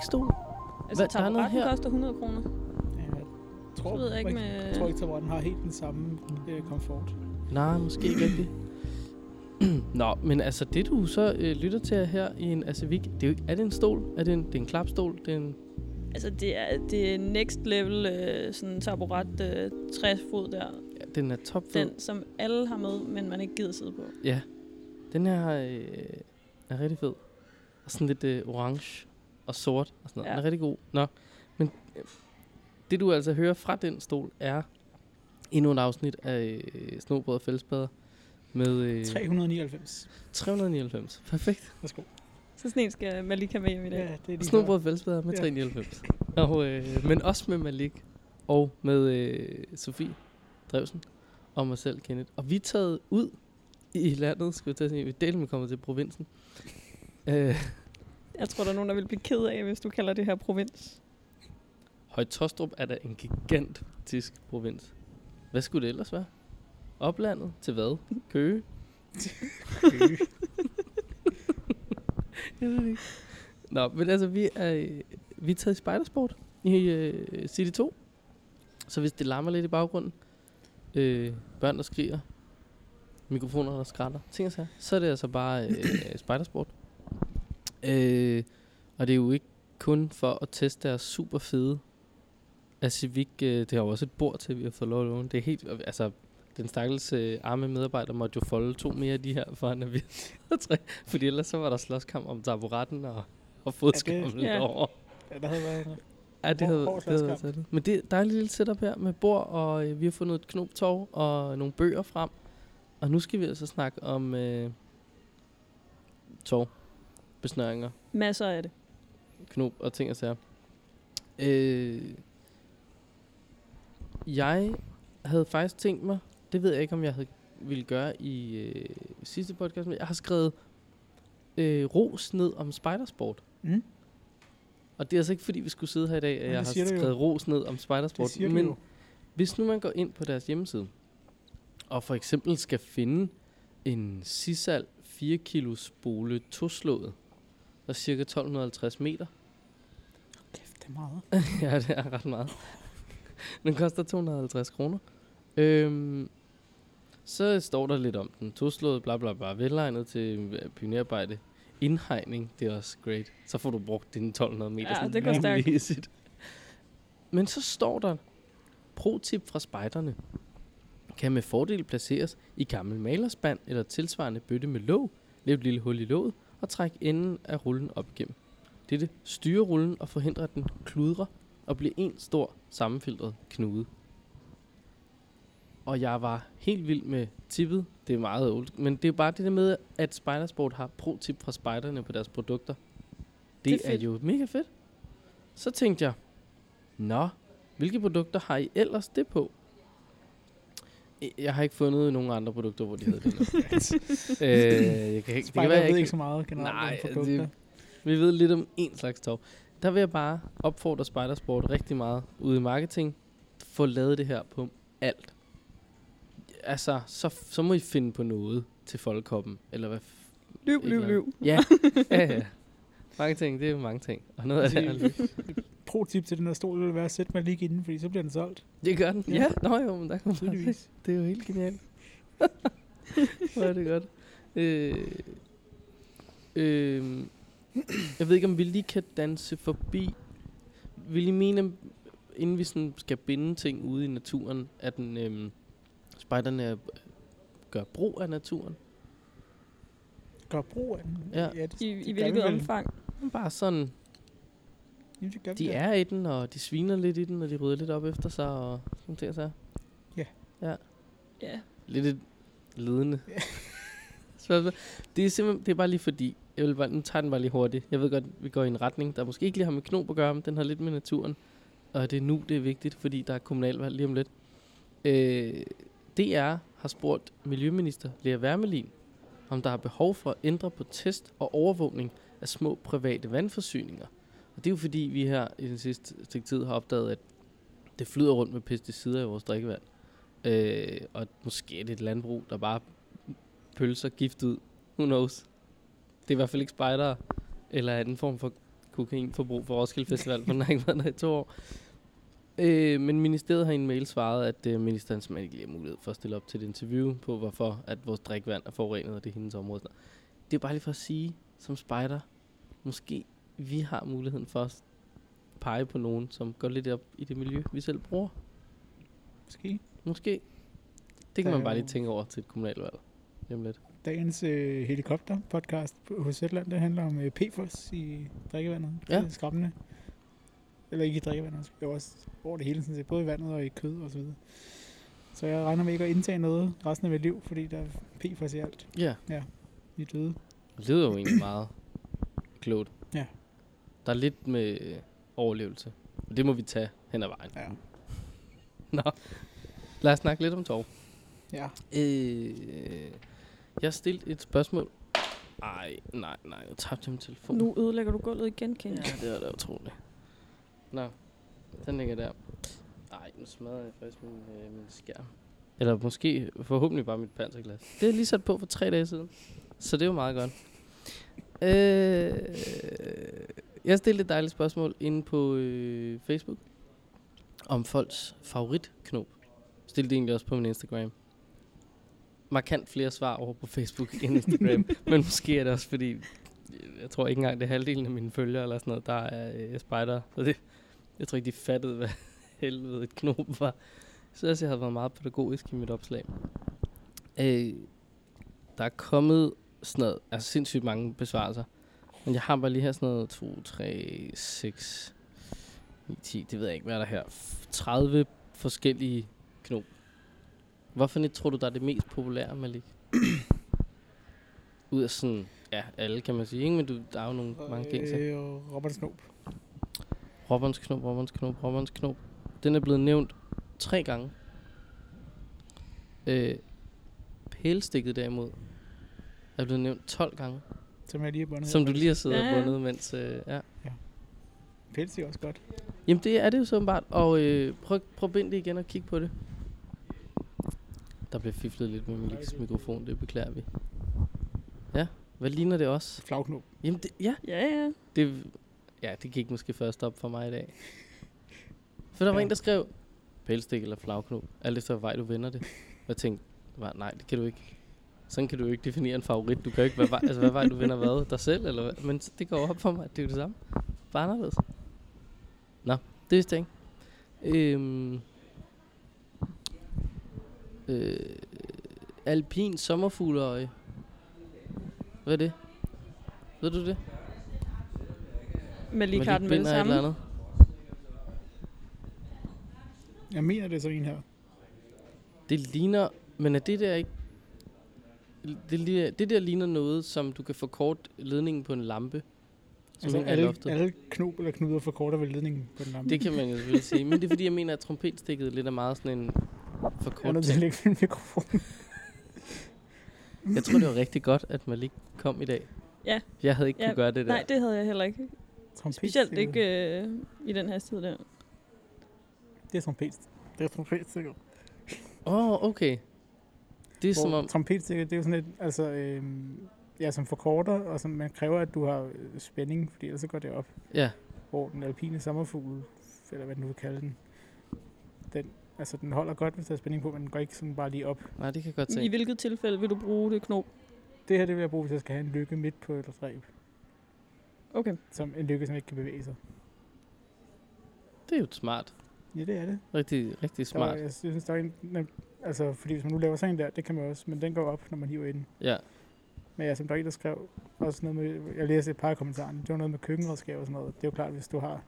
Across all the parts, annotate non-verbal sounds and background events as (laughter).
Civik-stol? Altså, Hvad, der er noget taburetten her? koster 100 kroner. Ja, jeg tror, Så ved jeg ikke med- jeg tror ikke, at den har helt den samme øh, komfort. Nej, måske ikke rigtigt. (clears throat) Nå, men altså det du så øh, lytter til her i en Civic, det er, jo, ikke- er det en stol? Er det en, det er en klapstol? Det er en, Altså, det er, det er next level, øh, sådan taburet øh, 60 fod der. ja, den er topfed. Den, som alle har med, men man ikke gider sidde på. Ja, den her øh, er rigtig fed. Og sådan lidt øh, orange og sort og sådan noget. Ja. Den er rigtig god. Nå, men øh, det du altså hører fra den stol er endnu et afsnit af øh, Snobrød og Fællesbader med øh, 399. 399. Perfekt. Værsgo. Så sådan en skal Malika med hjem i dag. Ja, det er lige Snobrød og Fællesbader med Ja. 399. Og, øh, men også med Malik og med øh, Sofie Drevsen og mig selv, Kenneth. Og vi er taget ud i landet, skal vi til at sige. Vi er delt med kommet til provinsen. Øh, Jeg tror, der er nogen, der vil blive ked af, hvis du kalder det her provins. Højtostrup er da en gigantisk provins. Hvad skulle det ellers være? Oplandet? Til hvad? Køge? Øh, (laughs) Jeg ved ikke. Nå, men altså, vi er, vi er taget i spejdersport i øh, City 2. Så hvis det larmer lidt i baggrunden, øh, børn der skriger, mikrofoner der skrætter, ting og sager, så er det altså bare øh, spejdersport. Øh, og det er jo ikke kun for at teste deres super fede af Civic. Øh, det har jo også et bord til, vi har fået lov at låne. Det er helt, altså, den stakkels øh, arme medarbejder måtte jo folde to mere af de her, for han er vi tre. Fordi ellers så var der slåskamp om taburetten og, og fodskammel Ja. ja. over. ja, der havde været Ja, det havde, det havde været sådan. Men det, der er et lille setup her med bord, og øh, vi har fundet et knoptov og nogle bøger frem. Og nu skal vi altså snakke om øh, tov, besnøringer, Masser af det. knop og ting og sager. Øh, jeg havde faktisk tænkt mig, det ved jeg ikke, om jeg havde ville gøre i øh, sidste podcast, men jeg har skrevet øh, ros ned om spidersport. Mm. Og det er altså ikke, fordi vi skulle sidde her i dag, at Men jeg har skrevet ros ned om Det spidersport. Men jo. hvis nu man går ind på deres hjemmeside, og for eksempel skal finde en Sisal 4 kilo spole toslået, er cirka 1250 meter. Kæft, det er meget. (laughs) ja, det er ret meget. Den koster 250 kroner. Øhm, så står der lidt om den. Toslået, bla bla bla, velegnet til øh, pionerarbejde. Indhegning, det er også great. Så får du brugt dine 1200 meter. Ja, sådan det går stærkt. Men så står der, pro-tip fra spejderne kan med fordel placeres i gammel malerspand eller tilsvarende bøtte med låg, et lille hul i låget og træk enden af rullen op igennem. Dette styrer rullen og forhindrer, at den kludrer og bliver en stor sammenfiltret knude. Og jeg var helt vild med tippet. Det er meget old. Men det er bare det der med, at Spidersport har pro-tip fra spejderne på deres produkter. Det, Det er er, jo mega fedt. Så tænkte jeg, nå, hvilke produkter har I ellers det på? Jeg har ikke fundet nogen andre produkter, hvor de havde det. (laughs) øh, jeg kan ikke, det kan være, jeg ved ikke ikke så meget generelt Nej, om produkter. det- vi ved lidt om en slags tov. Der vil jeg bare opfordre Spidersport rigtig meget ude i marketing. Få lavet det her på alt. Altså, så, så må I finde på noget til folkehoppen. Eller hvad? eller andet. lyv. Ja, ja, ja. (laughs) Mange ting, det er jo mange ting. Og noget af det er. Pro-tip til den her stol vil være at sætte mig lige inden, fordi så bliver den solgt. Det gør den. Ja. Ja, Nå jo, men der se. Tydeligvis. Det er jo helt genialt. (laughs) Hvor er det godt. Øh, øh, jeg ved ikke, om vi lige kan danse forbi. Vil I mene, inden vi sådan skal binde ting ude i naturen, at den, øh, spejderne er- gør brug af naturen? Gør brug af den. Ja. det, I, det i gør hvilket omfang? Bare sådan, Jamen, det gør de da. er i den, og de sviner lidt i den, og de rydder lidt op efter sig, og sådan ting så. Ja. lidt et ledende spørgsmål. (laughs) Det er simpelthen, det er bare lige fordi, jeg vil bare, nu tager den bare lige hurtigt. Jeg ved godt, vi går i en retning, der måske ikke lige har med knop at gøre, men den har lidt med naturen. Og det er nu, det er vigtigt, fordi der er kommunalvalg lige om lidt. Øh, DR har spurgt Miljøminister Lea Wermelin, om der er behov for at ændre på test og overvågning af små private vandforsyninger. Og det er jo fordi, vi her i den sidste stykke tid har opdaget, at det flyder rundt med pesticider i vores drikkevand. Øh, og måske er det et landbrug, der bare pølser gift ud. Who knows? Det er i hvert fald ikke spejdere, eller er det en form for kokainforbrug for Roskilde (laughs) Festival, for den har ikke været der i to år. Øh, men ministeriet har i en mail svaret, at øh, ministeren simpelthen ikke lige har mulighed for at stille op til et interview på, hvorfor at vores drikkevand er forurenet, og det er hendes område. Det er bare lige for at sige, som spejder, måske vi har muligheden for at pege på nogen, som går lidt op i det miljø, vi selv bruger. Måske. Måske. Det kan man bare lige tænke over til et kommunalvalg. Om lidt. Dagens øh, helikopter-podcast på- hos Zetland, det handler om øh, PFOS i drikkevandet. Ja. Det er skræmmende. Eller ikke i drikkevandet, det er også over det hele, sådan set, både i vandet og i kød og så videre. Så jeg regner med ikke at indtage noget resten af mit liv, fordi der er PFOS i alt. Ja, Vi er døde. det lyder jo egentlig meget klogt. Der er lidt med overlevelse. Og det må vi tage hen ad vejen. Ja. (laughs) Nå, lad os snakke lidt om Torv. Ja. Øh, jeg har stillet et spørgsmål. Ej, nej, nej, jeg tabte min telefon. Nu ødelægger du gulvet igen, Ken. Ja, det var da utroligt. Nå, den ligger der. Ej, nu smadrer jeg faktisk min, øh, min skærm. Eller måske, forhåbentlig bare mit panserglas. Det er lige sat på for tre dage siden. Så det er jo meget godt. Øh, jeg stillede et dejligt spørgsmål inde på øh, Facebook. Om folks favoritknop. Stillede det egentlig også på min Instagram. Markant flere svar over på Facebook end Instagram. (laughs) men måske er det også fordi, jeg tror ikke engang det er halvdelen af mine følgere eller sådan noget, der er øh, spider. Så det, jeg tror ikke, de fattede, hvad (laughs) helvede et knop var. Så jeg synes, jeg havde været meget pædagogisk i mit opslag. Øh, der er kommet sådan noget, altså sindssygt mange besvarelser. Men jeg har bare lige her sådan noget 2, 3, 6, 9, 10, det ved jeg ikke, hvad er der her. F- 30 forskellige knop. Hvorfor net tror du, der er det mest populære, Malik? (clears throat) Ud af sådan, ja, alle kan man sige, ikke? Men du, der er jo nogle, mange gængse. Øh, og Robert Snob. Robberens knop, Robberens knop, Robberens knop. Den er blevet nævnt tre gange. Øh, pælstikket derimod er blevet nævnt 12 gange. Som jeg lige har bundet. Som du lige har siddet Ja, og ja. bundet, mens... Øh, ja. Pels er også godt. Jamen det er det jo så åbenbart. Og øh, prøv, prøv at binde det igen og kigge på det. Der bliver fiflet lidt med Maliks mikrofon, det beklager vi. Ja, hvad ligner det også? Flagknop. Jamen det, ja, Ja, ja. det, ja, det gik måske først op for mig i dag. For der var Ja. en, der skrev, pælstik eller flagknop, alt efter vej du vender det. Og jeg tænkte, "Hva, nej, det kan du ikke. Sådan kan du jo ikke definere en favorit. Du kan jo ikke, hvad vej, altså hvad vej du vender hvad, dig selv, eller hvad? Men det går op for mig, at det er jo det samme. Bare anderledes. Nå, det jeg ikke. Øhm, øh, alpin sommerfugleøje. Hvad er det? Ved du det? Med lige karten med det samme. eller andet. Jeg mener, det er sådan en her. Det ligner, men er det der ikke... Det, det der ligner noget, som du kan forkorte ledningen på en lampe. Som Altså, alle, loftet. alle knop eller knuder forkorter vel ledningen på den lampe. Det kan man jo selvfølgelig sige. Men det er fordi, jeg mener, at trompetstikket lidt er meget sådan en Jeg er forkort nødt til at ting. lægge min mikrofon. Jeg tror, det var rigtig godt, at Malik kom i dag. Ja. Jeg havde ikke Ja, kunne gøre det der. Nej, det havde jeg heller ikke. Specielt ikke øh, i den hastighed der. Det er trompet. Det er trompetstikket. Åh, oh, okay. Det er som om... Trompetstikket, det er jo sådan et, altså, øhm, ja, som forkorter, og som man kræver, at du har øh, spænding, fordi ellers så går det op. Ja, Hvor den alpine sommerfugl, eller hvad du vil kalde den, den, altså den holder godt, hvis der er spænding på, men den går ikke sådan bare lige op. nej, det kan jeg godt I se. hvilket tilfælde vil du bruge det knop? Det her, det vil jeg bruge, hvis jeg skal have en lykke midt på et ræb. Okay. Som en lykke, som ikke kan bevæge sig. Det er jo smart. Ja, det er det. Rigtig, rigtig Der smart. jeg synes, der er en, altså, fordi hvis man nu laver sådan en der, det kan man også, men den går op, når man hiver i den. Ja. Men ja, som der er en, der skrev også noget med, jeg læste et par af kommentarerne, det var noget med køkkenredskaber og sådan noget. Det er jo klart, hvis du har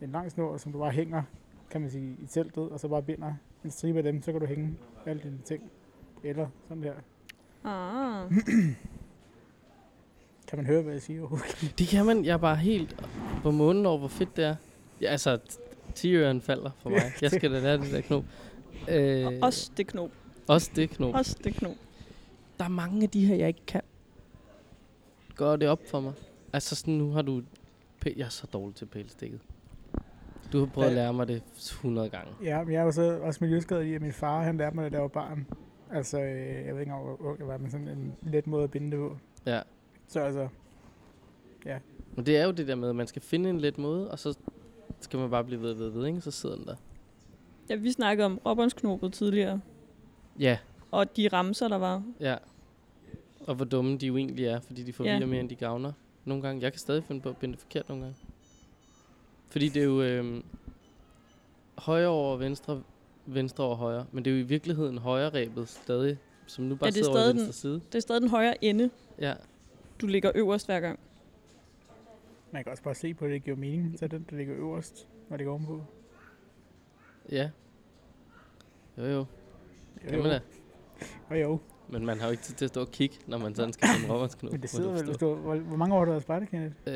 en lang snor, som du bare hænger, kan man sige, i teltet, og så bare binder en stribe af dem, så kan du hænge alle dine ting. Eller sådan der. Ah. Kan man høre, hvad jeg siger? Det kan man. Jeg er bare helt på månen over, hvor fedt det er. Ja, altså, tiøren falder for mig. (laughs) Jeg skal da lære det der knop. Øh, Også det knop. også det knop. Også det knop. Der er mange af de her, jeg ikke kan. Gør det op for mig. Altså, sådan, nu har du... pæ- Jeg er så dårlig til pælstikket. Du har prøvet at Ja. lære mig det 100 gange. Ja, men jeg er jo så også miljøskadet i, at min far, han lærte mig det, da jeg var barn. Altså, øh, jeg ved ikke engang, hvor ung jeg var, men sådan en let måde at binde det på. Ja. Så altså, ja, Men det er jo det der med, at man skal finde en let måde, og så skal man bare blive ved, ved, ved, ikke? Så sidder den der. Ja, vi snakkede om robbensknopet tidligere, Ja, og de ramser, der var. ja. Og hvor dumme de jo egentlig er, fordi de forvirrer Ja. mere, end de gavner. Nogle gange. Jeg kan stadig finde på at binde det forkert nogle gange. Fordi det er jo øh, højre over venstre, venstre over højre. Men det er jo i virkeligheden højre rebet stadig, som nu bare Ja, er sidder over venstre side. Det er stadig den højre ende, Ja, du ligger øverst hver gang. Man kan også bare se på, at det giver mening. Så den, der ligger øverst, når det går ovenpå. Ja. Jo jo, Jo, kan man da. Jo, jo. Men man har jo ikke tid til at stå og kigge, når man sådan skal have en robbersknop. Men det sidder vel, du, hvor, hvor mange år har du været spejder, Kenneth? Øh,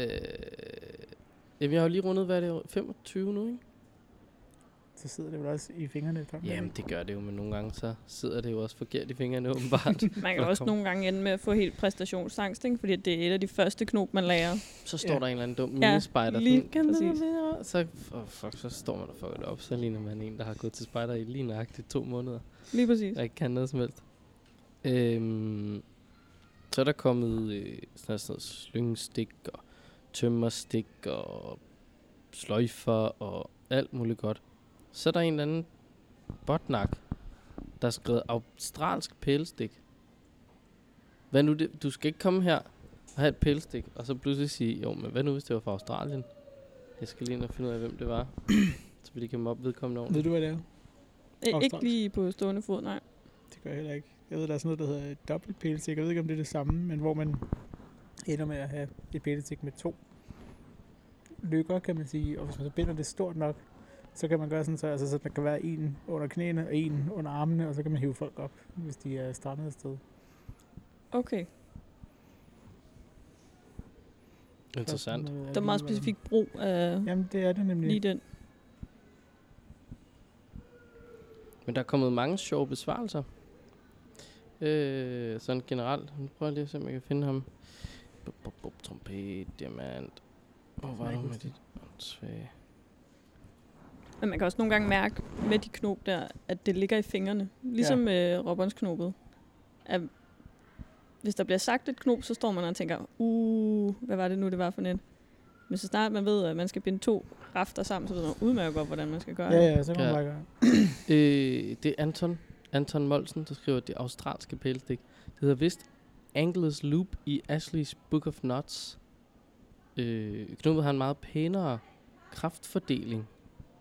jamen, jeg har jo lige rundet, hvad er det, 25 nu, ikke? Så sidder det vel også i fingrene efterhånden. Jamen, det gør det jo, men nogle gange så sidder det jo også forkert i fingrene, åbenbart. (laughs) Man kan også nogle gange ende med at få helt præstationsangst, ikke? fordi det er et af de første knop, man lærer. så står Ja. der en eller anden dum Ja, minispejder. lige sådan, kan præcis. Så, oh, fuck, så står man og fucker det op. Så ligner man en, der har gået til spejder i lige nøjagtigt to måneder. Lige præcis. Jeg ikke kan noget som helst. Øhm, så er der kommet øh, sådan noget slyngestik og tømmerstik og sløjfer og alt muligt godt. Så er der en eller anden botnak, der har skrevet australsk pælestik. Hvad nu det? Du skal ikke komme her og have et pælestik, og så pludselig sige, jo, men hvad nu hvis det var fra Australien? Jeg skal lige ind og finde ud af, hvem det var, så vi lige kan mobbe vedkommende Ved ordentligt. du, hvad det er? Øh, ikke Australsk. lige på stående fod, nej. Det gør jeg heller ikke. Jeg ved, der er sådan noget, der hedder et dobbelt pælestik. Jeg ved ikke, om det er det samme, men hvor man ender med at have et pælestik med to lykker, kan man sige. Og hvis man så binder det stort nok, så kan man gøre sådan, så, altså, så der kan være en under knæene og en under armene, og så kan man hive folk op, hvis de er strandet et sted. Okay. Interessant. Der er meget specifik brug af Jamen, det er det nemlig. lige den. Men der er kommet mange sjove besvarelser. Øh, sådan generelt. Nu prøver jeg lige at se, om jeg kan finde ham. Bup, bup, bup, trompet, diamant. Hvor var du med dit åndssvage? Men man kan også nogle gange mærke med de knop der, at det ligger i fingrene. Ligesom med øh, robbersknopet. At hvis der bliver sagt et knop, så står man og tænker, uh, hvad var det nu, det var for net? Men så snart man ved, at man skal binde to rafter sammen, så ved man udmærket godt, hvordan man skal gøre Ja, det. ja, så kan man Ja. bare gøre. (clears throat) Øh, det er Anton. Anton Molsen, der skriver det australske pælstik. Det hedder vist Anglers Loop i Ashley's Book of Knots. Øh, knubbet har en meget pænere kraftfordeling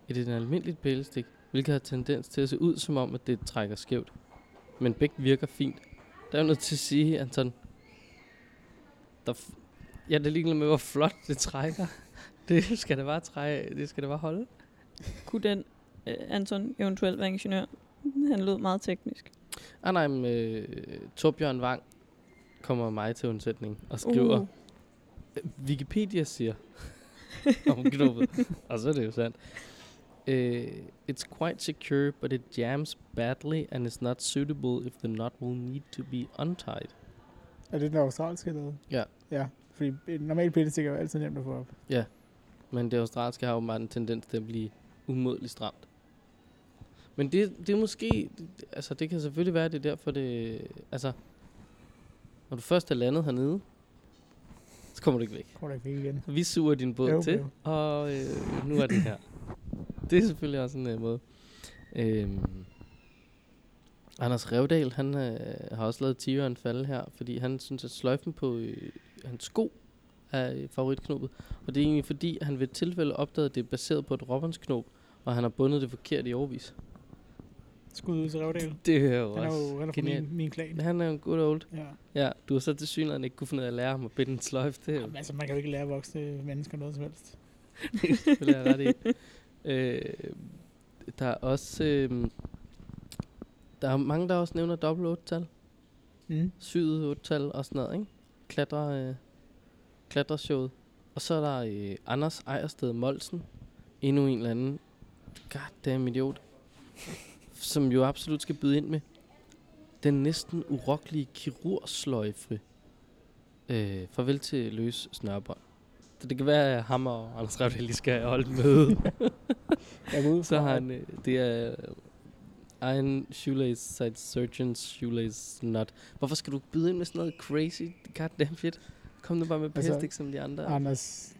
i det almindeligt pælestik, hvilket har tendens til at se ud som om, at det trækker skævt. Men begge virker fint. Der er jo noget til at sige, Anton. Der f- ja, det er ligeglad med, hvor flot det trækker. (laughs) Det skal det bare trække, det skal det bare holde. Kunne den øh, Anton eventuelt være ingeniør? Han lød meget teknisk. Ah nej, men øh, Torbjørn Wang kommer mig til undsætning og skriver, uh. Wikipedia siger (laughs) om knubbet, og så er det jo sandt. Uh, it's quite secure, but it jams badly and is not suitable if the knot will need to be untied. Er det den australske eller hvad? Ja. Ja, fordi et normalt pælestik er jo altid nemt at få op. Men det australske har jo meget en tendens til at blive umådeligt stramt. Men det, det er måske, altså det kan selvfølgelig være, det er derfor det, altså, når du først er landet hernede, så kommer du ikke væk. Kommer der ikke væk igen. Vi suger din båd Jo, til, jo. og øh, nu er den her. (laughs) Det er selvfølgelig også en uh, måde. Øhm, Anders Revdal, han øh, har også lavet tigeren falde her, fordi han synes, at sløjfen på øh, hans sko er øh, favoritknopet. Og det er egentlig fordi, han ved tilfælde opdagede, at det er baseret på et robbensknop, og han har bundet det forkert i overvis. Skud ud til Revdal. (laughs) Det er jo Han er også jo han er fra min, min klan. Han er jo en good old. Ja. Ja, du har så til synligheden ikke kunne finde ud af at lære ham at binde en sløjf. Det er Jamen, altså, man kan jo ikke lære voksne mennesker noget som helst. (laughs) det vil jeg ret i. Øh, der er også... Øh, der er mange, der også nævner dobbelt 8-tal. Mm. Syet 8-tal og sådan noget, ikke? Klatre, øh, klatreshowet. Og så er der øh, Anders Ejersted Molsen. Endnu en eller anden goddamn idiot. som jo absolut skal byde ind med den næsten urokkelige kirurgsløjfe. Øh, farvel til løs snørbånd. Så det kan være, at ham og Anders Revdal, de skal holde et møde. (laughs) Jeg går ud Så har han, øh, det er Iron Shoelace Side Surgeon's Shoelace Nut. Hvorfor skal du byde ind med sådan noget crazy goddamn fedt? Kom nu bare med Altså, pestik som de andre. Anders,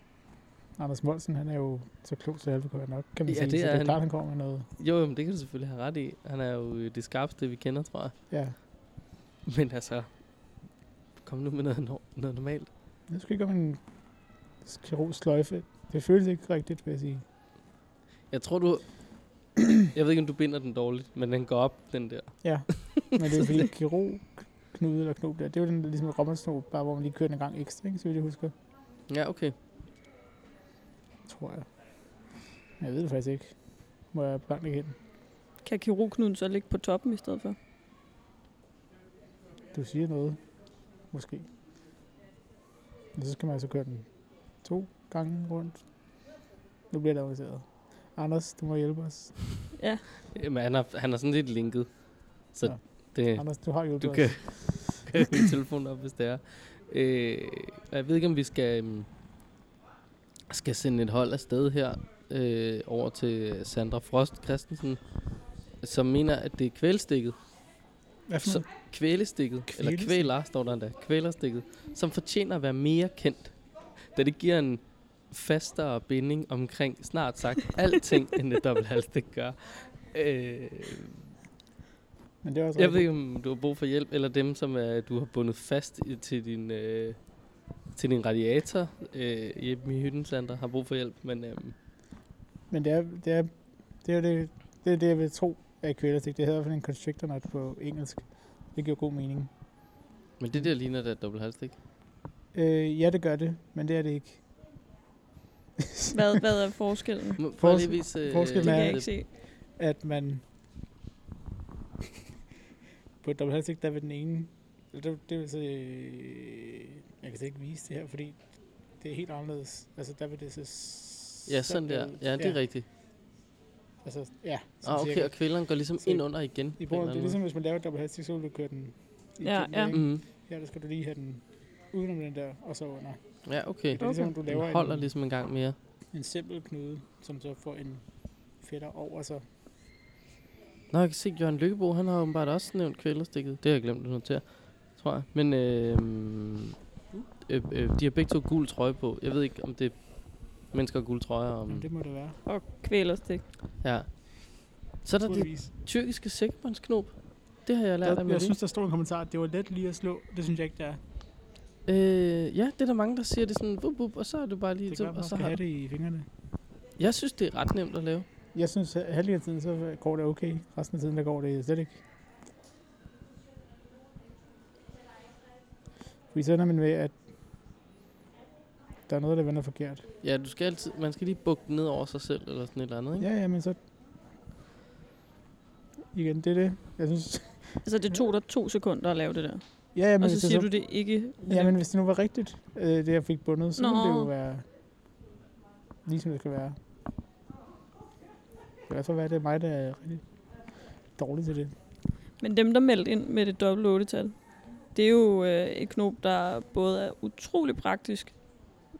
Anders Molsen, han er jo så klog, så det kunne nok, kan man Ja, sige. det så er det er han. klart, han kommer med noget. Jo, jo, men det kan du selvfølgelig have ret i. Han er jo øh, det skarpeste, vi kender, tror jeg. Ja, Men altså, kom nu med noget, no- noget normalt. jeg skal ikke om en kirurgisk sløjfe. Det føles ikke rigtigt, vil jeg sige. Jeg tror, du... (clears throat) jeg ved ikke, om du binder den dårligt, men den går op, den der. Ja, men det er (laughs) fordi kirurg knude eller knop der. Det er jo den der ligesom rommertsnop, bare hvor man lige kører den en gang ekstra, ikke? så vidt jeg husker. Ja, okay. Tror jeg. Jeg ved det faktisk ikke. Må jeg blankt ikke hen? Kan kirurgknuden så ligge på toppen i stedet for? Du siger noget. Måske. Men så skal man altså køre den to gange rundt. Nu bliver det avanceret. Anders, du må hjælpe os. Ja, Jamen, han har, han har sådan lidt linket. Så Ja. det, Anders, du har hjulpet du os. kan kan min telefon op, hvis det er. Øh, jeg ved ikke, om vi skal, øhm, skal sende et hold afsted her øh, over til Sandra Frost Christensen, som mener, at det er kvælstikket. Hvad for Så, noget? kvælestikket, eller kvæler, står der endda, kvælerstikket, som fortjener at være mere kendt, da det giver en fastere binding omkring snart sagt alting, end et dobbelthalstik gør. Øh, Men det er også jeg ved rigtigt. ikke, om du har brug for hjælp, eller dem, som er, du har bundet fast i, til din, øh, til din radiator øh, hjemme i hytten, Sandra, har brug for hjælp, men øh, Men det er, det er, det er det, det, er det, jeg vil tro er kvælerstik. Det hedder i hvert fald en constrictor knot på engelsk. Det giver god mening. men det der ligner da et dobbelthalstik. Øh, ja, det gør det, men det er det ikke. (laughs) hvad, hvad er forskellen? Fors- vise... Øh, forskellen Det er- kan jeg ikke se. At man på et dobbelthalstik, der vil den ene, det, det vil så, øh, jeg kan slet ikke vise det her, fordi det er helt anderledes. Altså, der vil det så s- Ja, sådan der. Ja, det er rigtigt. Altså, ja. Ah, okay, cirka. og kvæleren går ligesom Så- ind under igen. I bruger, det er ligesom, hvis man laver et dobbelthalstik, så vil du køre den i Ja, ja. Mhm. Her, der skal du lige have den udenom den der, og så under. Ja, okay. Det er ligesom, Okay. du laver Den holder en, ligesom en gang mere. en simpel knude, som så får en fætter over sig. Nå, jeg kan se, Jørgen Lykkebo, han har åbenbart også nævnt kvælerstikket. Det har jeg glemt at notere, tror jeg. Men øh, øh, øh, de har begge to gul trøje på. Jeg ved ikke, om det er mennesker har gule trøjer. Om, Jamen, det må det være. Og kvælerstik. ja. Så er der det tyrkiske sækbåndsknop. Det har jeg lært af Jeg, jeg synes, der stod en kommentar, at det var let lige at slå. Det synes jeg ikke, det er. Øh, ja, det er der mange, der siger, det er sådan, bup, bup, og så er du bare lige Det være, og så har have du. det i fingrene. Jeg synes, det er ret nemt at lave. Jeg synes, at halvdelen af tiden, så går det okay. Resten af tiden, der går det slet ikke. Fordi så ender man med, at der er noget, der vender forkert. Ja, du skal altid, man skal lige bukke ned over sig selv, eller sådan et eller andet, ikke? Ja, ja, men så... Igen, det er det. Jeg synes... Altså, det tog dig to sekunder at lave det der. Ja, ja, men og hvis så det siger du det ikke. Ja, men hvis det nu var rigtigt, øh, det jeg fik bundet, så Nå. ville det jo være lige som det skal være. Det kan fald være, det er mig, der er rigtig dårlig til det. Men dem, der meldte ind med det dobbelt 8-tal, det er jo øh, et knop, der både er utrolig praktisk,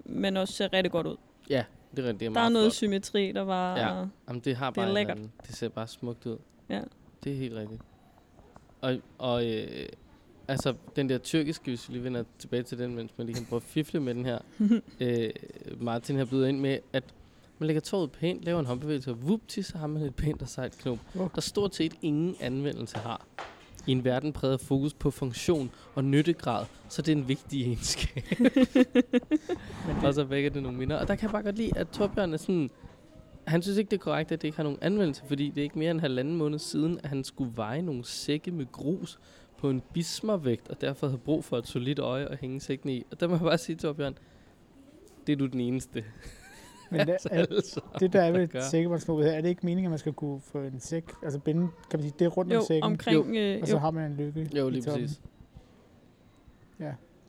men også ser rigtig godt ud. Ja, det er. Det er Der er meget noget flot. symmetri, der var... Ja. Jamen, det har Det er bare en lækkert. anden- Det ser bare smukt ud. Ja. Det er helt rigtigt. Og, og øh, altså, den der tyrkiske, hvis vi lige vender tilbage til den, mens man lige kan prøve at fifle med den her. (laughs) øh, Martin har bydet ind med, at man lægger tåret pænt, laver en håndbevægelse, og vupti, så har man et pænt og sejt knop, Åh. der stort set ingen anvendelse har. I en verden præget fokus på funktion og nyttegrad, så det er en vigtig egenskab. (laughs) Og så vækker det nogle minder. Og der kan jeg bare godt lide, at Torbjørn er sådan... Han synes ikke, det er korrekt, at det ikke har nogen anvendelse, fordi det er ikke mere end halvanden måned siden, at han skulle veje nogle sække med grus på en bismarvægt, og derfor havde brug for et solidt øje at hænge sækkene i. Og der må jeg bare sige, Torbjørn, det er du den eneste. (laughs) men det, (laughs) er, altså, det der er ved her, er det ikke meningen, at man skal kunne få en sæk, altså binde, kan man sige, det er rundt Jo, om sækken, omkring... Øh, og så jo. har man en lykke Jo, lige præcis.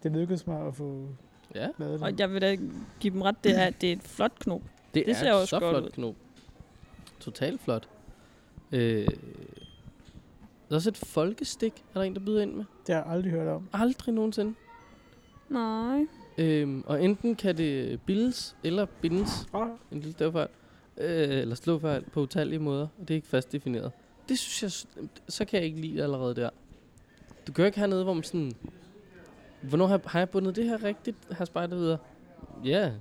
Det lykkedes mig at få Ja, lavet Og det. jeg vil da give dem ret, det er, det er et flot knop. det, Det er ser et også så godt flot ud. knop. Totalt flot. Øh, der er også et folkestik, er der en, der byder ind med. Det har jeg aldrig hørt om. Aldrig nogensinde. Nej. Øhm, og enten kan det bildes eller bindes, Oh, en lille stavefejl, øh, eller slåfejl på utallige måder, og det er ikke fast defineret. Det synes jeg, så kan jeg ikke lide allerede der. Du kan jo ikke have noget, hvor man sådan Hvornår har, har jeg bundet det her rigtigt, her spejder videre? Ja,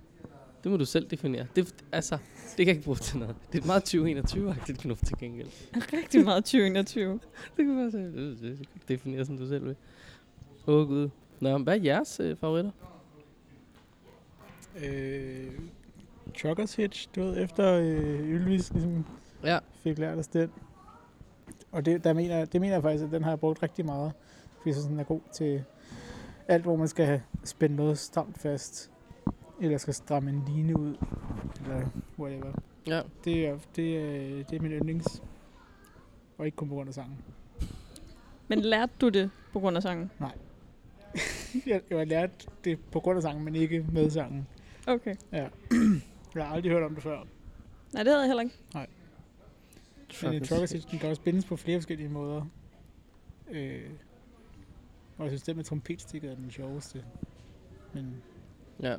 det må du selv definere. Det, altså, det kan jeg ikke bruge til noget. Det er et meget 2021-agtigt knop til gengæld. Rigtig meget 2021. (laughs) Det kan bare sige, det, det, det kan definere, som du selv vil. Åh oh, gud. Nå, hvad er jeres øh, favoritter? Øh, Truckers Hitch, du ved, efter øh, Ylvis ligesom Ja. fik lært os den. Og det, der mener, jeg- det mener jeg faktisk, at den har jeg brugt rigtig meget. Fordi jeg synes, den er god til alt, hvor man skal have spændt noget stramt fast. Eller skal stramme en line ud. Eller whatever. Ja. Det er, det er, det er min yndlings. Og ikke kun på grund af sangen. Men lærte du det på grund af sangen? (laughs) Jeg, jeg har lært det på grund af sangen, men ikke med sangen. Okay. Jeg har aldrig hørt om det før. Nej, det havde jeg heller ikke. Men en trucker hitch, den kan også bindes på flere forskellige måder. Øh, og jeg synes, den med trompetstikket er den sjoveste. Men Ja.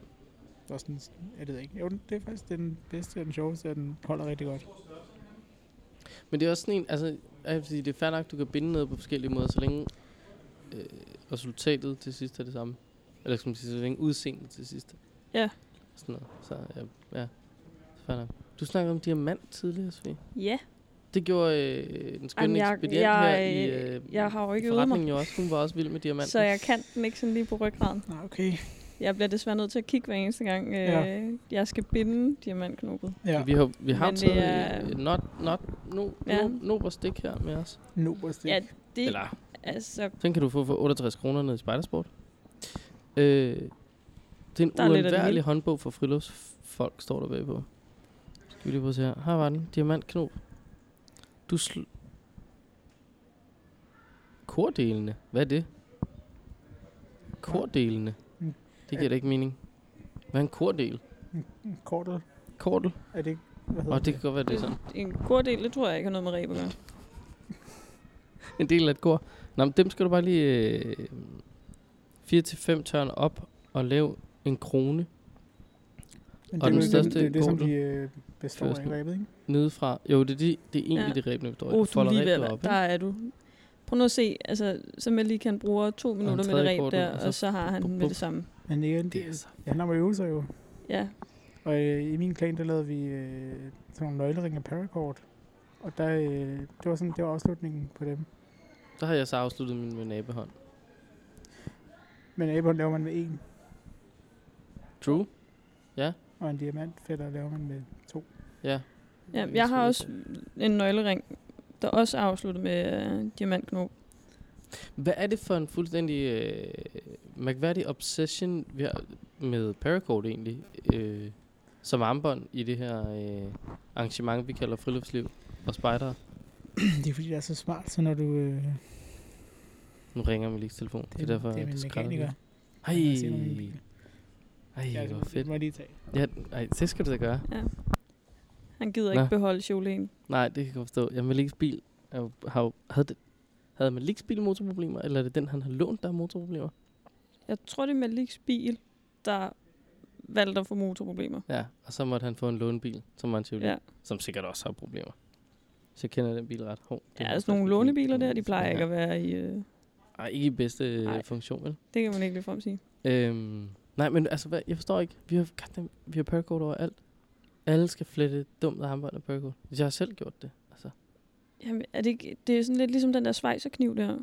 Også den, jeg ved ikke. Jo, det er faktisk den bedste og den sjoveste, og den holder rigtig godt. Men det er også sådan en, altså, jeg vil sige, det er fair nok, du kan binde noget på forskellige måder, så længe øh, resultatet til sidst er det samme. Eller skal man sige, så længe udseendet til sidst. Ja. Sådan noget. Så ja, ja. fair nok. Du snakkede om diamant tidligere, Sofie. Ja. Det gjorde øh, den skønne Jamen, jeg- ekspedient jeg- her i øh, Jeg har jo ikke mig, forretningen jo også. Hun var også vild med diamant. så jeg kan den ikke sådan lige på ryggraden. Nej, okay. Jeg bliver desværre nødt til at kigge hver eneste gang, øh, Ja. jeg skal binde diamantknopet. Ja, Vi har, vi har Men taget er- not, not, no, Ja. no, no, stik her med os. Noberstik. Ja, det Eller, altså... den kan du få for 68 kroner nede i Spejdersport. Øh, det er en Der er uundværlig håndbog for friluftsfolk, står der bagpå. Skal vi lige prøve at se her. Her var den. Diamantknop. Du sl... Kordelene. Hvad er det? Kordelene. Det giver da ikke mening. Hvad er en kordel? En Kordel. Kordel? Er det ikke... Hvad hedder Og det kan godt være, det er sådan. En kordel, det tror jeg ikke har noget med ræb at gøre. (laughs) En del af et kor. Nå, men dem skal du bare lige øh, 4-5 tørn op og lave en krone Men og det, den er jo- største det, er det, som kordel de øh, består af rebet, ikke? nedefra. Jo, det er, de, det er egentlig Ja. det ræbende, der Oh, du er lige op. Der er du. Prøv nu at se, altså, så jeg lige kan bruge to minutter med det ræb der, og så og så har han bup, med bup. det samme. Men er, det, Det er handler om at øve sig jo. Ja, Og øh, i min klan, der lavede vi øh, sådan nogle nøgleringe af paracord. Og der, øh, det var sådan, det var afslutningen på dem. Der har jeg så afsluttet min med nabehånd. Men abehånd laver man med en, True. og en diamantfælder laver man med to. Ja. ja jeg har også en nøglering, der også er afsluttet med øh, diamantknop. Hvad er det for en fuldstændig øh, mærkværdig obsession vi har med paracord egentlig? Øh, som armbånd i det her øh, arrangement, vi kalder friluftsliv og spejdere. (clears throat) det er fordi, det er så smart, så når du... Øh, Nu ringer min telefon. Det, det, er derfor, det er min mekaniker. lidt. Han kan se Ej, noget med min bil. ej, Ja, det fedt. må jeg lige tage. Ja, ej, det skal du da gøre. Ja. Han gider Nå. ikke beholde Jolene. Nej, det kan jeg godt forstå. Ja, Maliks bil er har havde, det, havde Maliks bil motorproblemer, eller er det den, han har lånt, der har motorproblemer? Jeg tror, det er Maliks bil, der valgte at få motorproblemer. Ja, og så måtte han få en lånebil, som var en Chevrolet, Ja. ja. som sikkert også har problemer. Så jeg kender den bil ret. Hov, Ja, altså nogle lånebiler der, de plejer ikke at være. i... Øh, Ej, ikke i bedste øh, funktion, vel? det kan man ikke ligefrem sige. Øhm, nej, men altså, hvad, jeg forstår ikke. Vi har, goddamn, vi har paracord over alt. Alle skal flette dumt af af paracord. Hvis jeg har selv gjort det. Altså, Jamen, er det, ikke, det er sådan lidt ligesom den der svejserkniv der.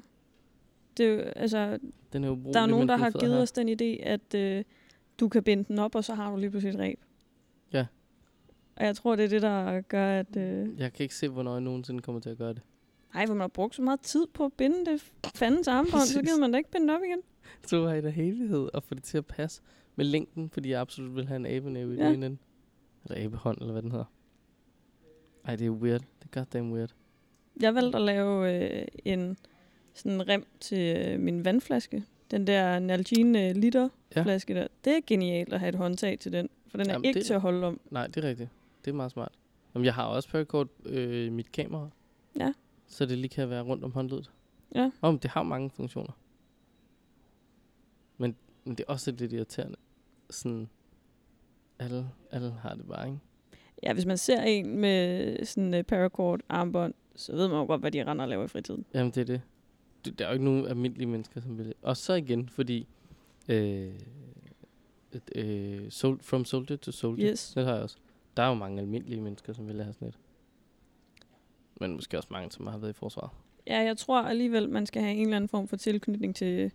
Det er jo, altså, den er jo der er nogen, der har givet os den idé, at øh, du kan binde den op, og så har du lige pludselig et ræb. Ja. Og jeg tror, det er det, der gør, at... Øh, Jeg kan ikke se, hvornår jeg nogensinde kommer til at gøre det. ej, hvor man har brugt så meget tid på at binde det fandens armbånd, så gider man da ikke binde det op igen. Så har jeg da heldighed at få det til at passe med længden, fordi jeg absolut vil have en abenæve i Ja. den. Eller abehånd, eller hvad den hedder. Ej, det er weird. Det er goddamn weird. Jeg valgte at lave øh, en sådan rem til øh, min vandflaske. Den der Nalgene øh, liter Ja. flaske der. Det er genialt at have et håndtag til den, for den er Jamen, ikke det- til at holde om. Nej, det er rigtigt. Det er meget smart. Jamen, jeg har også paracord øh, i mit kamera. Ja. Så det lige kan være rundt om håndledet. Ja. Om det har mange funktioner. Men, men det er også lidt irriterende. Sådan, alle, alle har det bare, ikke? Ja, hvis man ser en med sådan et paracord armbånd, så ved man jo godt, hvad de render og laver i fritiden. Jamen, det er det. det. Der er jo ikke nogen almindelige mennesker, som vil det. Og så igen, fordi Øh, øh, sol, From Soldier to Soldier. Yes. Det har jeg også. Der er jo mange almindelige mennesker, som vil have sådan et. Men måske også mange, som har været i forsvaret. Ja, jeg tror alligevel, man skal have en eller anden form for tilknytning til...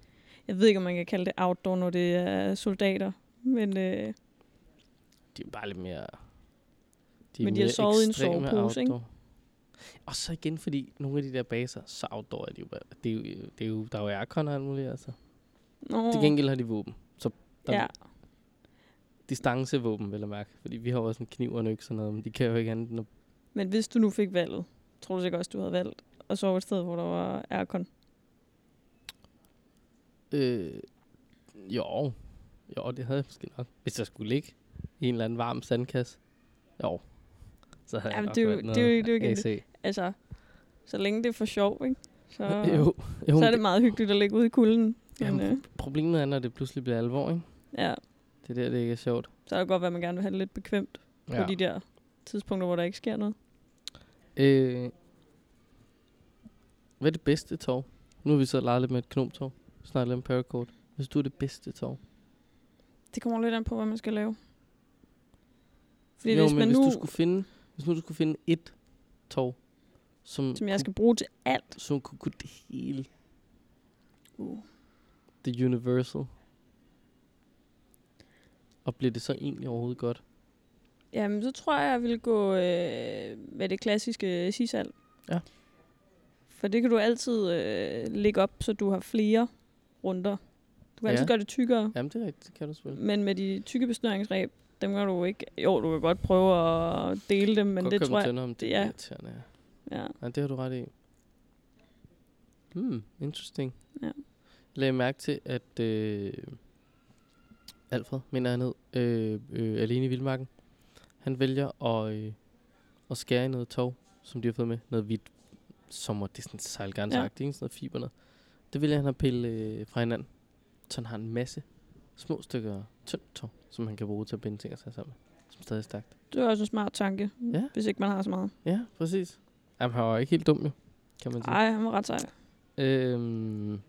Jeg ved ikke, om man kan kalde det outdoor, når det er soldater. Men øh, De er bare lidt mere... Men de har sovet i en sovepose, ikke? Og så igen, fordi nogle af de der baser, så outdoor er de jo bare... Det er jo, det er jo, der er jo aircon og alt muligt, altså. nå, Til gengæld har de våben. Så der Ja, distancevåben, vil jeg mærke. Fordi vi har også en kniv og en økse og noget, men de kan jo ikke andet end at... men hvis du nu fik valget, tror du sikkert også, du havde valgt at sove et sted, hvor der var aircon? Øh, jo. Jo, det havde jeg måske nok. Hvis jeg skulle ligge i en eller anden varm sandkasse. Jo. Så havde Jamen, jeg det jo- valgt det det igen AC. Altså, så længe det er for sjov, ikke? Så, (laughs) Jo, jo så er det meget hyggeligt at ligge ude i kulden. Men, Jamen, øh, Problemet er, når det pludselig bliver alvor, ikke? ja, Det er der, det ikke er sjovt. så er det godt, at man gerne vil have det lidt bekvemt ja. på de der tidspunkter, hvor der ikke sker noget. Øh, hvad er det bedste tog? Nu har vi så leget lidt med et knoptog. Snart lidt om paracord. Hvis du er det bedste tog. Det kommer lidt an på, hvad man skal lave. Fordi jo, hvis men man hvis nu, du skulle finde, hvis nu du skulle finde et tog, som, som jeg skal bruge til alt, som kunne kunne det hele. uh, The Universal. Og bliver det så egentlig overhovedet godt? jamen så tror jeg, jeg vil gå øh, med det klassiske sisal. Ja. For det kan du altid øh, lægge op, så du har flere runder. Du kan Ja. altid gøre det tykkere. Jamen, det er rigtigt. Det kan du selvfølgelig. Men med de tykke besnøringsreb, dem kan du ikke... Jo, du kan godt prøve at dele dem, men Godt det tror jeg... om det er er- irriterende. Ja. Ja. ja, det har du ret i. Hmm, interesting. Ja. Lagde mærke til, at øh, Alfred, mener han hed, øh, øh, alene i Vildmarken, han vælger at, øh, at skære i noget tov, som de har fået med. Noget hvidt sommer, det er sådan sejlgarnsagtigt, ja. sådan noget fiber noget. Det vælger han at pille øh, fra hinanden. Så han har en masse små stykker tyndt tov, som han kan bruge til at binde ting og sager sammen. Som stadig er stærkt. Det er også en smart tanke, Ja. hvis ikke man har så meget. Ja, præcis. Jamen, han var ikke helt dum jo, kan man sige. Nej, han var ret sej. Øhm,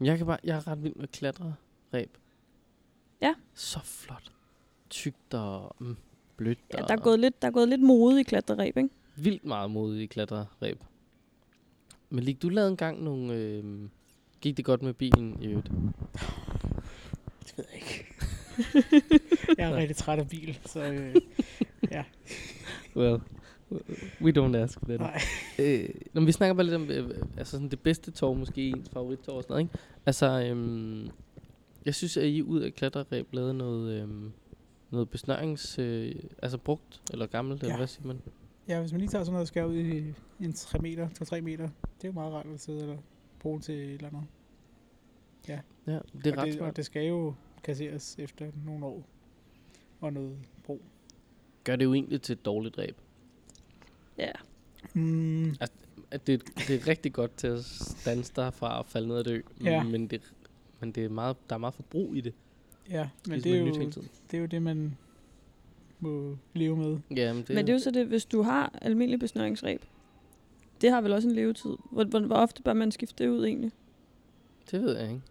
jeg, kan bare, jeg er ret vild med klatreræb. Ja. Så flot. Tykt og mm, blødt. Ja, der er gået lidt, der er gået lidt mode i klatreræb, ikke? Vildt meget mod i klatreræb. Men lige du lavede engang nogle... Øhm, gik det godt med bilen i øvrigt? Det ved jeg ikke. Jeg er rigtig træt af bil, så øh, ja. Well, we don't ask that. Nej. Øh, når vi snakker bare lidt om øh, altså sådan det bedste tog, måske ens favorittog og sådan noget, ikke? Altså, øhm, jeg synes, at I ud af klatreræb lavede noget, øhm, noget besnørings... Øh, altså brugt, eller gammelt, ja. eller Ja. hvad siger man? ja, hvis man lige tager sådan noget og skærer ud i en 3 meter, 2-3 meter, det er jo meget rart at sidde eller bruge til et eller andet. Ja, det er og, ret det, smart. og det skal jo kasseres efter nogle år og noget brug. Gør det jo egentlig til et dårligt ræb. Ja. Mm, At det, det er rigtig godt til at stands dig fra at falde ned og dø, Ja. men, det, men det er meget, der er meget forbrug i det. ja, men Ligesom det er, med jo, det er jo det, man må leve med. Ja, men det, Men det er jo så det, hvis du har almindelig besnøringsræb, det har vel også en levetid. Hvor, hvor, hvor ofte bør man skifte det ud egentlig? det ved jeg ikke.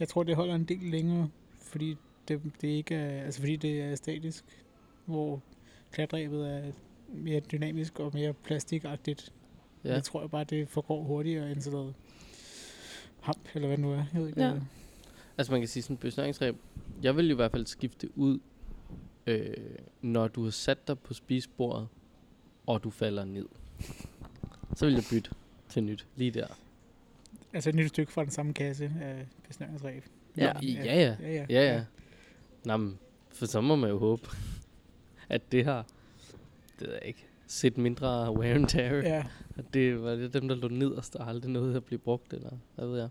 Jeg tror, det holder en del længere, fordi det, det ikke er, altså fordi det er statisk, hvor klatræbet er mere dynamisk og mere plastikagtigt. Ja. Jeg tror bare, det forgår hurtigere end sådan noget hamp, eller hvad det nu er. Jeg ved ikke, Ja. hvad- Altså man kan sige sådan en besnøringsræb. Jeg vil jo i hvert fald skifte ud, øh, når du har sat dig på spisebordet, og du falder ned. Så vil jeg bytte til nyt, lige der. Altså et nyt stykke fra den samme kasse af besnøringsræb. Ja. Ja, ja. Ja, ja. Ja, ja. Nå, men, for så må man jo håbe, (laughs) at det har, det ved jeg ikke, set mindre wear and tear. ja. At det var det dem, der lå nederst og aldrig nåede at blive brugt, eller hvad ved jeg.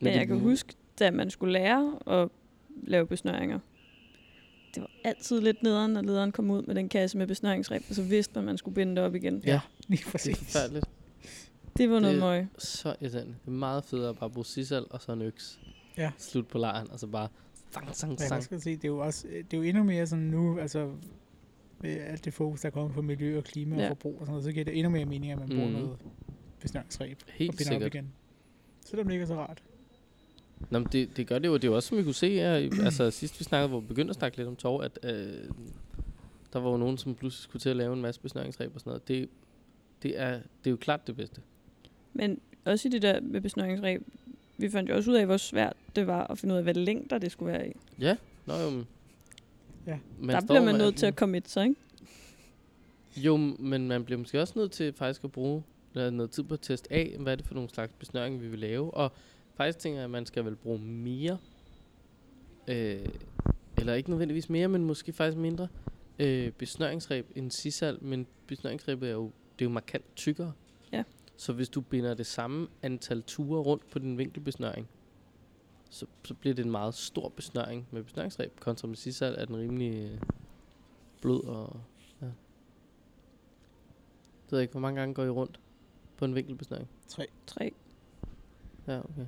Men det- jeg kan huske, da man skulle lære at lave besnøringer, det var altid lidt nederen, når lederen kom ud med den kasse med besnøringsræb, og så vidste man, at man skulle binde det op igen. Ja. Lige Det er præcis. forfærdeligt. Det var noget Det- møg. Så irriterende. Det er meget federe at bare bruge sisal og så en øks. Ja. Slut på lejren, og så bare sang, sang, sang. skal sige, det er jo også, det er jo endnu mere sådan nu, altså med alt det fokus, der er kommet på miljø og klima Ja. og forbrug og sådan noget, så giver det endnu mere mening, at man bruger Mhm. noget besnøringsræb og Helt binder op igen. Så det ligger så rart. Nå, men det, det gør det jo. Det er jo også, som vi kunne se her, altså sidst vi snakkede, hvor vi begyndte at snakke lidt om tov, at øh, der var jo nogen, som pludselig skulle til at lave en masse besnøringsreb og sådan noget. Det, det, er, det er jo klart det bedste. Men også i det der med besnøringsreb, vi fandt jo også ud af, hvor svært det var at finde ud af, hvad længder det skulle være i. Nå jo, men, Ja. man der bliver man nødt til at komme så, ikke? Jo, men man bliver måske også nødt til faktisk at bruge øh, noget tid på at teste af, hvad er det for nogle slags besnøring, vi vil lave. Og faktisk tænker jeg, at man skal vel bruge mere, øh, eller ikke nødvendigvis mere, men måske faktisk mindre, øh, besnøringsreb end sisal. Men besnøringsrebet er jo, det er jo markant tykkere. Ja. Så hvis du binder det samme antal ture rundt på din vinkelbesnøring, så, så bliver det en meget stor besnøring med besnøringsreb, kontra med sisal er den rimelig øh, blød og det ved ikke, hvor mange gange går I rundt på en vinkelbesnøring? Tre. Tre. Ja, okay.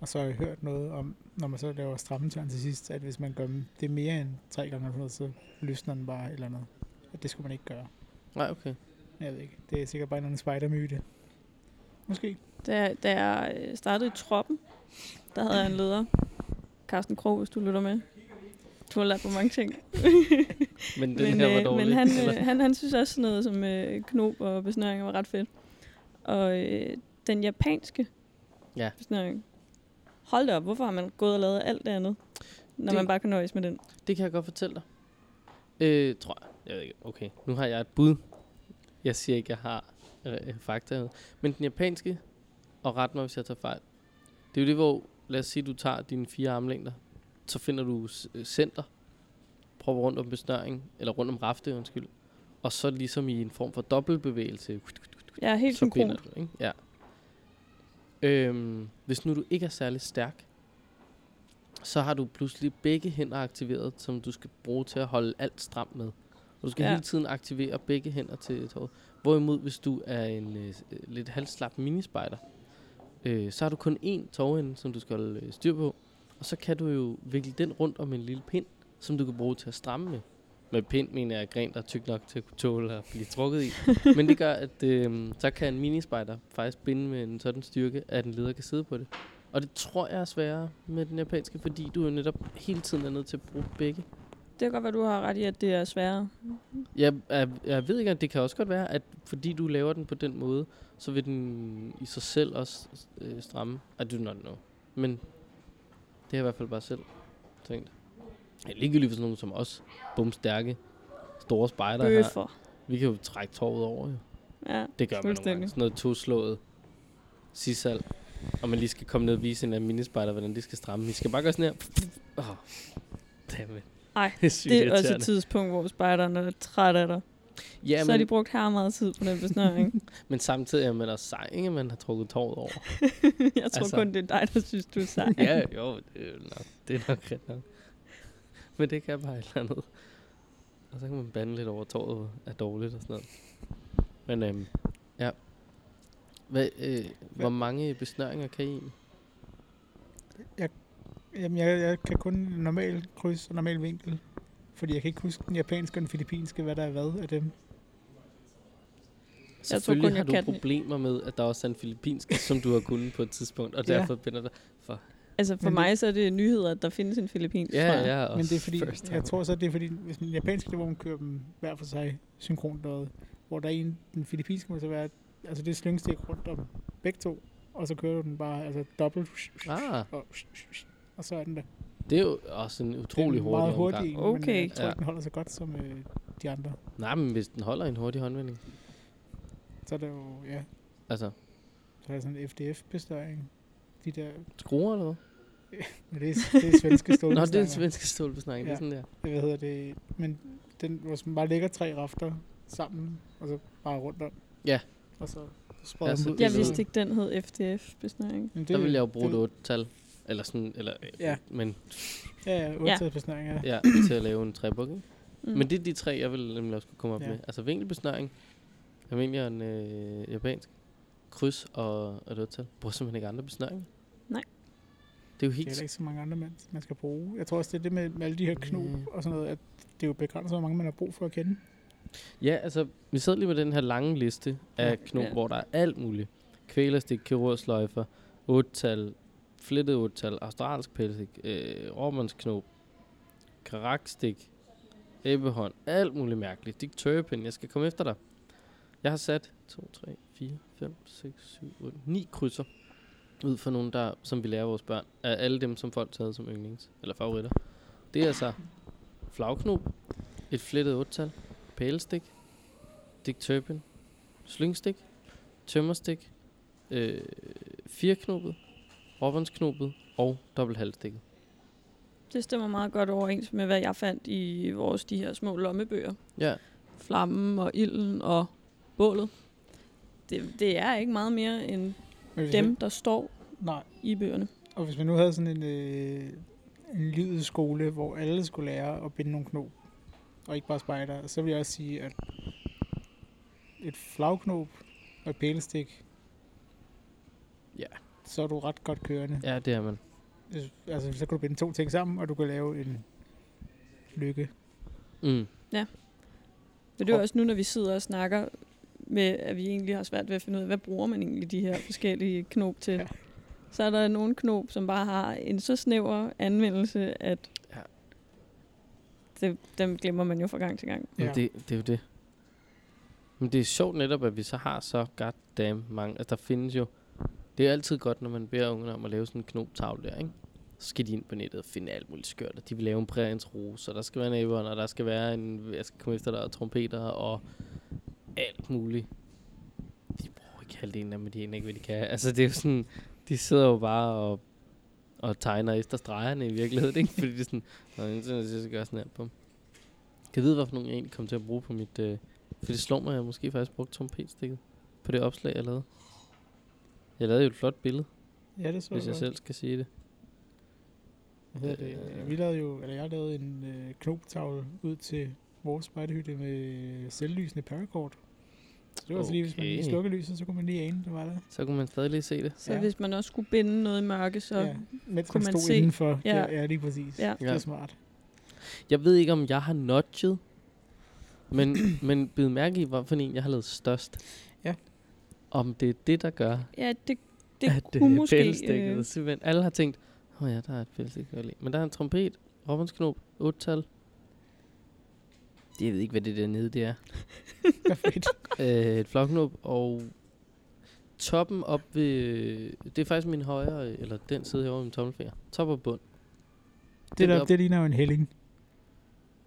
Og så har jeg hørt noget om, når man så laver strammetørn til sidst, at hvis man gør det er mere end tre gange eller sådan noget, så løsner den bare et eller andet. At det skulle man ikke gøre. Nej, okay. Jeg ved ikke. Det er sikkert bare en spidermyte. Måske. Da, da jeg øh, startede i troppen, der havde jeg en leder, Carsten Krog, hvis du lytter med. Du har lært mig mange ting. (laughs) Men den men, her var øh, dårlig. men han, eller? øh, han, han synes også sådan noget som øh, knop og besnøring var ret fedt. Og øh, den japanske Ja. besnøring. Hold da op, hvorfor har man gået og lavet alt det andet, når Det- man bare kan nøjes med den? Det kan jeg godt fortælle dig. Øh, tror jeg. Jeg ved ikke. Okay, nu har jeg et bud. Jeg siger ikke, jeg har øh, fakta. Men den japanske, og ret mig, hvis jeg tager fejl. Det er jo det, hvor, lad os sige, du tager dine fire armlængder. Så finder du øh, center. Prøver rundt om besnøring, eller rundt om rafte, undskyld. Og så ligesom i en form for dobbeltbevægelse. Er helt så binder du, ikke? Ja. Øhm, hvis nu du ikke er særlig stærk, så har du pludselig begge hænder aktiveret, som du skal bruge til at holde alt stramt med. Og du skal Ja. hele tiden aktivere begge hænder til tåret. Hvorimod, hvis du er en øh, øh, lidt halvslap minispejder, øh, så har du kun én tårhænde, som du skal holde øh, styr på. Og så kan du jo vikle den rundt om en lille pind, som du kan bruge til at stramme med. Med pind mener jeg gren, der er tyk nok til at kunne tåle at blive trukket i. (laughs) Men det gør, at øh, så kan en minispejder faktisk binde med en sådan styrke, at en leder kan sidde på det. Og det tror jeg er sværere med den japanske, fordi du jo netop hele tiden er nødt til at bruge begge. Det kan godt være, du har ret i, at det er sværere. Jeg, jeg, jeg ved ikke, at det kan også godt være, at fordi du laver den på den måde, så vil den i sig selv også øh, stramme. I do not know. Men det har jeg i hvert fald bare selv tænkt. Ja, ligegyldigt for sådan nogen som os, bumstærke, store spejder her. Vi kan jo trække torvet over, jo. Ja, Det gør man nogle gange. Sådan noget toslået sisal. Og man lige skal komme ned og vise en af minispejder, hvordan de skal stramme. Vi skal bare gøre sådan her. Oh, dammit. Ej, det er, det er også et tidspunkt, hvor spejderne er træt af dig. Ja, så har men, de brugt her meget tid på den besnøring. (laughs) men samtidig er man også sej, ikke? Man har trukket torvet over. (laughs) jeg tror Altså. kun, det er dig, der synes, du er sej. ja, jo, det er nok, det er nok ret nok. Men det kan bare et eller andet. Og så kan man bande lidt over, at torvet er dårligt og sådan noget. Men øhm, ja. Hvad, øh, hvor mange besnøringer kan I? egentlig? Jamen, jeg, jeg kan kun normal kryds og normal vinkel. Fordi jeg kan ikke huske den japanske og den filippinske, hvad der er hvad af dem. Selvfølgelig kun, har jeg du kan den. problemer med, at der også er en filippinsk, som du har kunnet på et tidspunkt, og Ja. derfor binder dig for... Altså for Men mig så er det nyheder, at der findes en filippinsk, Ja, tror jeg. ja, Men det er fordi, jeg tror så, det er fordi, hvis den japanske, det hvor man kører dem hver for sig synkront noget, hvor der er en, den filippinske må så være, altså det er slyngstik rundt om begge to, og så kører du den bare, altså dobbelt, Ah, og, og så er den der. det er jo også en utrolig det en meget hurtig hurtig omgang. en, men Okay. jeg tror Ja. ikke, den holder så godt som øh, de andre. Nej, men hvis den holder en hurtig håndvending. Så er det jo, ja, Altså, så er der sådan en FDF-bestøring. De der, skruer eller hvad? (laughs) men det er, det er svenske (laughs) Nå, stålbestøringer. det er en svenske stålbesnæring, ja. det er sådan der. Hvad hedder det? Men den, hvor man bare lægger tre rafter sammen, og så bare rundt om. Ja. Og så spreder Ja, dem så ud. det Jeg vidste ikke, den hed FDF-besnøring. Men Der vil jeg jo bruge det- et 8-tal. Eller sådan, eller, Ja. men Ja, ja, otte ja. Ja. (clears throat) til at lave en trebuk, ikke? Mm. Men det er de tre, jeg vil nemlig også kunne komme op Ja. med. Altså vinkelbesnøring, almindelig og en øh, japansk, kryds og, og et 8-tal. Bruger simpelthen ikke andre besnøringer. Nej. Det er jo Det er helt... ikke så mange andre, man, man skal bruge. Jeg tror også, det er det med, med alle de her knop Ja. og sådan noget, at det er jo begrænset, hvor mange man har brug for at kende. Ja, altså, vi sad lige med den her lange liste af knop, Ja. hvor der er alt muligt. Kvælerstik, kirurgsløjfer, 8-tal, flettet otal, australsk pelsik, øh, råmandsknop, karakstik, æbehånd, alt muligt mærkeligt. Dick Turpin, jeg skal komme efter dig. Jeg har sat 2, 3, 4, 5, 6, 7, 8, 9 krydser ud for nogen, der, som vi lærer vores børn, af alle dem, som folk tager som yndlings, eller favoritter. Det er altså flagknop, et flettet otal, pælestik, Dick Turpin, slyngstik, tømmerstik, øh, firknopet, råbåndsknopet og dobbelt halvstikket. Det stemmer meget godt overens med, hvad jeg fandt i vores de her små lommebøger. Ja, Flammen og ilden og bålet. Det, det er ikke meget mere end dem, Man, der står nej, i bøgerne. og hvis man nu havde sådan en, øh, en lydskole, hvor alle skulle lære at binde nogle knop, og ikke bare spejder, så vil jeg også sige, at et flagknop og et pælestik, Ja. Så er du ret godt kørende. ja det er man. Hvis- Altså, så kan du binde to ting sammen, og du kan lave en lykke. Mm. Men det er også nu, når vi sidder og snakker med, at vi egentlig har svært ved at finde ud af, hvad bruger man egentlig de her forskellige knop til. Ja. Ja. Så er der nogle knop, som bare har en så snæver anvendelse, at Ja. det, dem glemmer man jo fra gang til gang. Men Ja. det, det er jo det. Men det er sjovt netop, at vi så har så goddamn mange. Altså, der findes jo... Det er altid godt, når man beder ungerne om at lave sådan en knoptavle der, ikke? Så skal de ind på nettet og finde alt muligt skørt. Og de vil lave en prærens rose, og der skal være en æberen, og der skal være en... Jeg skal komme efter dig, og trompeter, og alt muligt. De bruger ikke halvdelen af dem, de aner ikke, hvad de kan. Altså, det er jo sådan... De sidder jo bare og, og tegner efter stregerne i virkeligheden, ikke? Fordi det er sådan... når jeg så skal gøre sådan her på dem. Kan jeg vide, hvorfor nogen jeg egentlig kom til at bruge på mit... Øh, for det slår mig, at jeg måske faktisk brugte trompetstikket på det opslag, jeg lavede. Jeg lavede jo et flot billede, Ja, det så hvis jeg godt. selv skal sige det. Hvad hedder det? Øh. Vi lavede jo, eller jeg lavede en øh, knoptavle ud til vores spejderhytte med selvlysende paracord. Så det var okay. lige, hvis man lige slukker lyset, så kunne man lige ane, det var der. Så kunne man stadig lige se det. Så Ja. hvis man også skulle binde noget i mørke, så ja, ja. mens kunne man man stod se- indenfor. Ja. Ja. ja, lige præcis. Ja. Det Ja. er smart. Jeg ved ikke, om jeg har nudget, men, (clears throat) men bid mærke i, hvorfor en jeg har lavet størst. Ja. Om det er det, der gør, ja, det, det at kunne øh, måske... pælestikket, Øh, simpelthen, alle har tænkt, åh oh ja, der er et lide. Men der er en trompet, råbåndsknop, 8-tal. Jeg ved ikke, hvad det der nede det er. (laughs) Perfekt. (laughs) øh, et floknop, og toppen op ved... Det er faktisk min højre, eller den side herovre med min tommelfinger. Top og bund. det, Den der, op- det ligner jo en helling.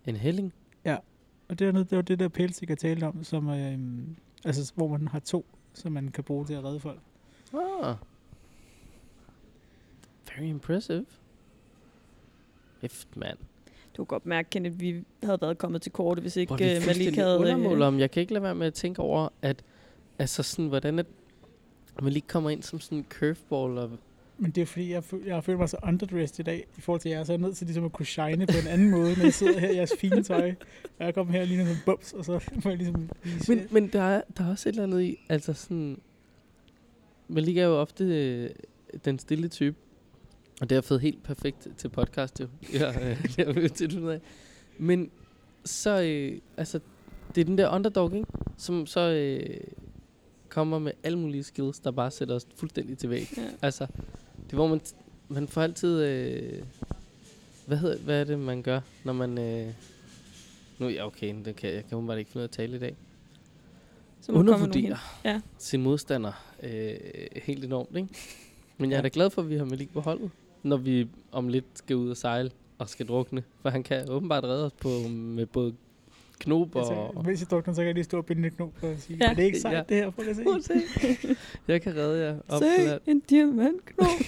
En helling. Og dernede, det var det der pælstik, jeg talte om, som, øh, altså, hvor man har to, som man kan bruge til at redde folk. Ah. Very impressive. Hæft, mand. du kan godt mærke, Kenneth, vi havde været kommet til kortet, hvis ikke Hvor øh, Malik havde... undermåler Øh, om. Jeg kan ikke lade være med at tænke over, at altså sådan, hvordan at man lige kommer ind som sådan en curveball og Men det er fordi, jeg, føl- jeg har følt mig så underdressed i dag, i forhold til jer, så er jeg nødt til ligesom at kunne shine på en anden måde, når jeg sidder her i jeres fine tøj. Og jeg kommer her lige som bums, og så må jeg ligesom vise Men, men der, er, der er også et eller andet i, altså sådan... Malik er jo ofte øh, den stille type. Og det har fået helt perfekt til podcast, jo. (laughs) Ja, øh, det har tit ud af. Men så, øh, altså, det er den der underdog, ikke? Som så øh, kommer med alle mulige skills, der bare sætter os fuldstændig til væg. ja. Altså, det hvor man, man får altid... Øh, hvad, hedder, hvad er det, man gør, når man... Øh, nu, ja, okay, det kan, jeg kan bare ikke finde ud af at tale i dag Så må undervurderer. Ja. sin modstander øh, helt enormt, ikke? Men jeg er da glad for, at vi har Malik på holdet, når vi om lidt skal ud og sejle og skal drukne. For han kan åbenbart redde os på, med både knob Altså, og... mens jeg drukner, så kan jeg lige stå og binde et knop for at sige, Ja. er det ikke sejt Ja. det her? Prøv at se. Prøv at se. Jeg kan redde jer op Se, en diamantknop. (laughs)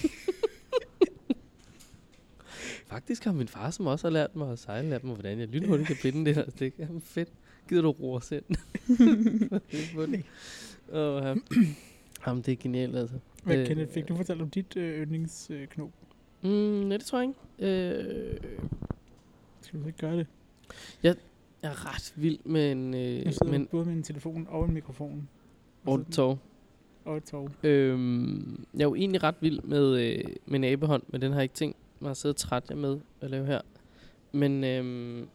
Faktisk har min far, som også har lært mig at sejle, lært mig, hvordan jeg lynhurtigt kan binde det her stik. Jamen fedt. Gider du roe os ind? (laughs) Åh, ja. (clears throat) Jamen, det er genialt, altså. Hvad, Øh, Kenneth, fik du fortalt om dit øh, yndlingsknop? Mm, nej, det tror jeg ikke. Øh, Skal du ikke gøre det? jeg er ret vild med en, øh, Jeg sidder med men, en både med en telefon og en mikrofon. Og, Auditor. og et tog. Øhm, jeg er jo egentlig ret vild med, øh, med en abehånd, men den har jeg ikke tænkt mig at sidde og jer med at lave her. Men, øhm,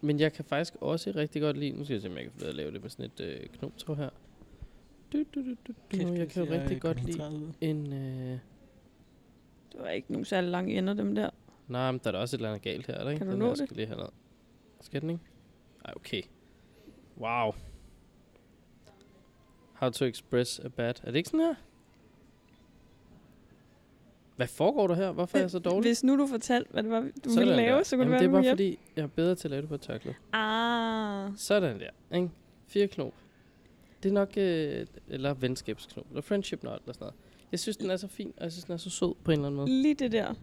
men jeg kan faktisk også rigtig godt lide, nu skal jeg se, om jeg kan få at lave det med sådan et øh, knoptog her. Du, du, du, du, du. Kæft, jeg kan jo rigtig godt lide en, øh, Det var ikke nogen særlig lange ender, dem der. Nej, men der er da også et eller andet galt her, er der ikke? Kan du Den nå her det? Skal lige have noget. Skal den ikke? Ej, okay. Wow. How to express a bad. Er det ikke sådan her? Hvad foregår der her? Hvorfor er jeg så dårlig? Hvis nu du fortalte, hvad det var, du Sådan ville lave, der. så kunne Jamen, det det er være, bare fordi, jeg er bedre til at lave det på tørklæde. Ah, Sådan der, ikke? Fire knop. Det er nok, øh, eller venskabsknop, eller friendship knot, eller sådan noget. Jeg synes, den er så fin, og jeg synes, den er så sød på en eller anden måde. lige det der.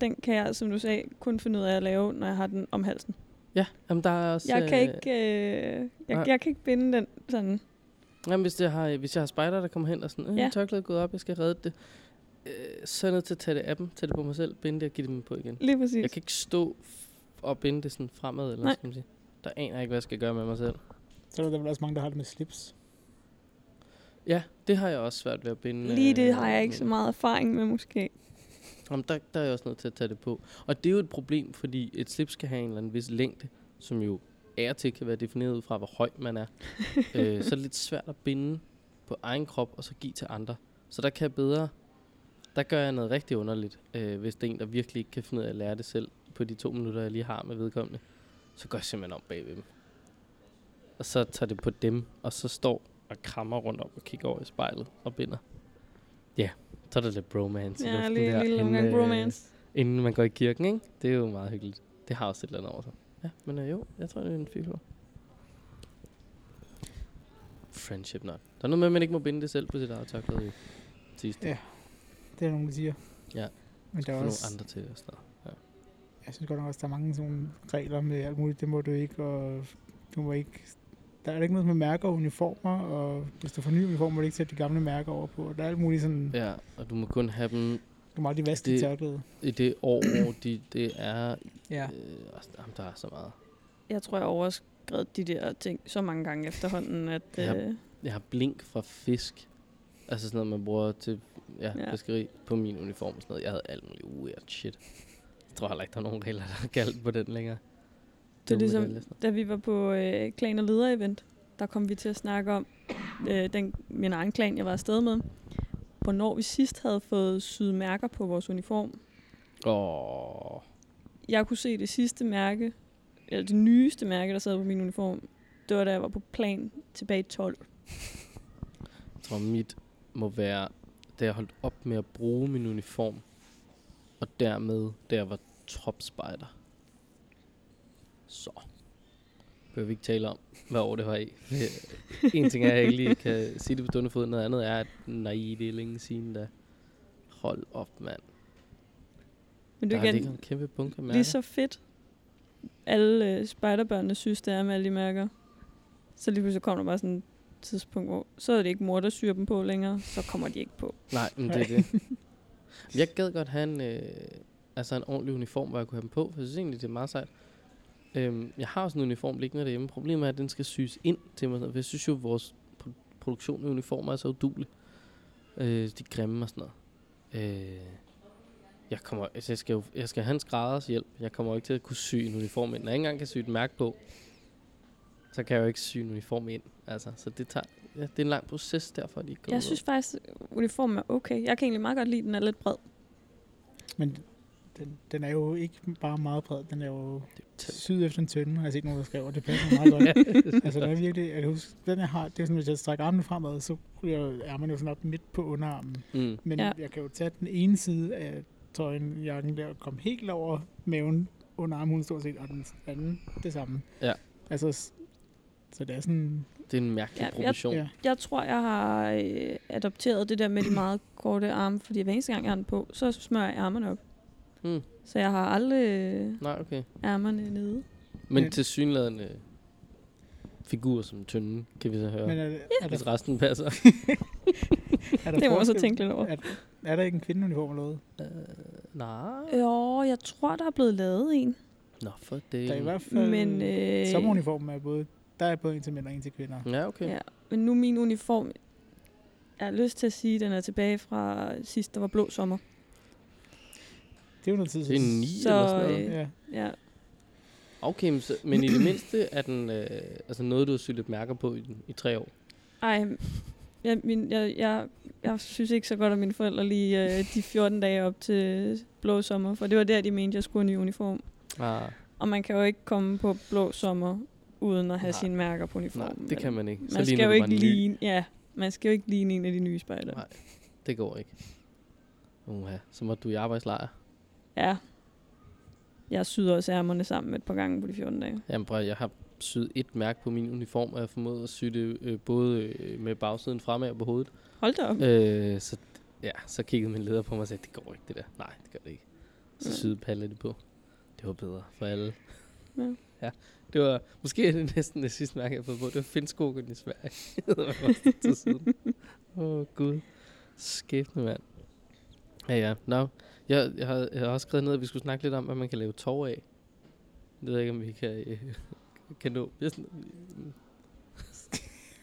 Den kan jeg, som du sagde, kun finde ud af at lave, når jeg har den om halsen. Ja, jamen der er også... Jeg kan øh, ikke, øh, jeg, jeg kan ikke binde den sådan. Jamen, hvis jeg har, hvis jeg har spejder, der kommer hen og sådan, øh, Ja. tørklædet er gået op, jeg skal redde det. Øh, så er jeg nødt til at tage det af dem, tage det på mig selv, binde det og give det dem på igen. Lige præcis. Jeg kan ikke stå og binde det sådan fremad, eller Nej. skal man sige. Der aner jeg ikke, hvad jeg skal gøre med mig selv. Så er der vel også mange, der har det med slips. Ja, det har jeg også svært ved at binde. Lige det øh, har jeg ikke så meget erfaring med, måske. Jamen, der, der er jeg også nødt til at tage det på. Og det er jo et problem, fordi et slips skal have en eller anden vis længde, som jo er til kan være defineret ud fra, hvor høj man er. (laughs) øh, så er det lidt svært at binde på egen krop, og så give til andre. Så der kan jeg bedre, der gør jeg noget rigtig underligt, øh, hvis det er en, der virkelig ikke kan finde ud af at lære det selv på de to minutter, jeg lige har med vedkommende. Så går jeg simpelthen om bagved dem. Og så tager det på dem, og så står og krammer rundt om og kigger over i spejlet og binder. Ja, så er der lidt bromance i Ja, luften lige der, lille inden, øh, bromance. inden man går i kirken, ikke? Det er jo meget hyggeligt. Det har også et eller andet over sig. Ja, men øh, jo, jeg tror, det er en fyr. Friendship not. Der er noget med, at man ikke må binde det selv på sit eget tørklæde. jo. Sidste. Ja. Det er nogen, der siger. Ja. Men der er også, nogle andre til og sådan noget. jeg synes godt nok også, der er mange sådan nogle regler med alt muligt. Det må du ikke, og du må ikke... Der er ikke noget med mærker og uniformer, og hvis du får nye uniformer, må du ikke sætte de gamle mærker over på. Der er alt muligt sådan... Ja, og du må kun have dem Du må aldrig vaske Det- dit tørklæde. i det år, hvor de, det er... Ja. Øh, også, jamen, der er så meget. Jeg tror, jeg har overskrevet de der ting så mange gange efterhånden, at... Ja. Øh, Jeg har blink fra fisk. Altså sådan noget, man bruger til ja, Ja. ja. fiskeri på min uniform og sådan noget. Jeg havde alt muligt weird shit. Jeg tror heller ikke, der er nogen regler, der er galt på den længere. Det er ligesom- da vi var på øh, klan- og leder-event, der kom vi til at snakke om øh, den, min egen klan, jeg var afsted med. Hvornår vi sidst havde fået syet mærker på vores uniform. Åh, Jeg kunne se det sidste mærke, eller det nyeste mærke, der sad på min uniform. Det var da jeg var på plan tilbage i 12. jeg tror mit må være, da jeg holdt op med at bruge min uniform, og dermed, da jeg var topspejder. Så. Behøver vi ikke tale om, hvad år det var i. Det- en ting er, jeg ikke lige kan sige det på stående fod, noget andet er, at nej, det er længe siden, da hold op, mand. Men Der det har er ligget igen en kæmpe bunke mærker. lige så fedt, alle øh, spejderbørnene synes, det er med alle de mærker. Så lige pludselig kommer der bare sådan et tidspunkt, hvor så er det ikke mor, der syr dem på længere, så kommer de ikke på. Nej, men det er det. (laughs) Jeg gad godt have en, øh, altså en ordentlig uniform, hvor jeg kunne have dem på, for jeg synes egentlig, det er meget sejt. Øhm, jeg har også en uniform liggende derhjemme. Problemet er, at den skal syes ind til mig. For jeg synes jo, at vores pro- produktion af uniformer er så udulig. Øh, de er grimme og sådan noget. Øh, jeg, kommer, altså jeg, skal jo, jeg skal have en skrædders hjælp. Jeg kommer jo ikke til at kunne sy en uniform ind. Når jeg ikke engang kan sy et mærke på, så kan jeg jo ikke sy en uniform ind. Altså, så det, tager, ja, det er en lang proces derfor, de ikke går Jeg synes faktisk, at uniformen er okay. Jeg kan egentlig meget godt lide, at den er lidt bred. Men den, den er jo ikke bare meget bred, den er jo syd efter en tynde, har jeg set nogen, der skrev, og det passer meget (laughs) godt. altså, der er virkelig, jeg kan huske, den jeg har, det er sådan, hvis jeg strækker armene fremad, så ryger ærmerne jo sådan op midt på underarmen. Mm. Men Ja. jeg kan jo tage den ene side af trøjen, jakken der, og komme helt over maven under armhulen stort set, og den anden det samme. Ja. Altså, så det er sådan, Det er en mærkelig Ja, ja, jeg- proportion. ja. Jeg tror, jeg har øh, adopteret det der med de meget korte arme, fordi hver eneste gang, jeg har den på, så smører jeg ærmerne op. Mm. Så jeg har aldrig øh, Nej, okay. ærmerne nede. Men Ja. til synlædende figur som tynde, kan vi så høre. men er, det- er, Hvis der, resten passer. (laughs) er der Det må man så tænke lidt over. Er, er der ikke en kvindeuniform eller noget? uh, nej. Jo, jeg tror, der er blevet lavet en. Nå, for det. Der er i hvert fald, Men, øh, øh, sommeruniformen er både, der er både en til mænd og en til kvinder. Ja, okay. Ja, men nu er min uniform, jeg har lyst til at sige, at den er tilbage fra sidst, der var blå sommer. Det er jo noget tid Det er siden. ni Så, eller sådan noget. øh, Ja. Ja, Okay, men, så, men i det mindste er den øh, altså noget, du har lidt mærker på i, i tre år. ej, Jeg, min, jeg, jeg, jeg synes ikke så godt, at mine forældre lige øh, de 14 dage op til blå sommer, for det var der, de mente, jeg skulle have en ny uniform. Ah, Og man kan jo ikke komme på blå sommer, uden at have Nej. sine mærker på nej, uniformen. det kan man ikke. Man skal jo ikke ligne, ja, man skal jo ikke ligne en af de nye spejder. Nej. Det går ikke. Uha, så må du i arbejdslejr. Ja. Jeg syder også ærmerne sammen et par gange på de 14 dage. Jamen prøv, jeg har syet et mærke på min uniform, og jeg har formået at sy det øh, både øh, med bagsiden fremad og på hovedet. Hold da op. Øh, så, ja, så kiggede min leder på mig og sagde, det går ikke det der. Nej, det gør det ikke. Så Ja. syede Palle det på. Det var bedre for alle. Ja. ja. Det var måske det næsten det sidste mærke, jeg har fået på. Det var Finnskogen i Sverige. (laughs) det var tid siden. Åh, oh, gud. Skæbne, mand. Ja, ja. Nå. Jeg, jeg, har, jeg har også skrevet ned, at vi skulle snakke lidt om, hvad man kan lave tov af. Det ved jeg ikke, om vi kan, øh, (laughs) kan nå. Jeg, sådan,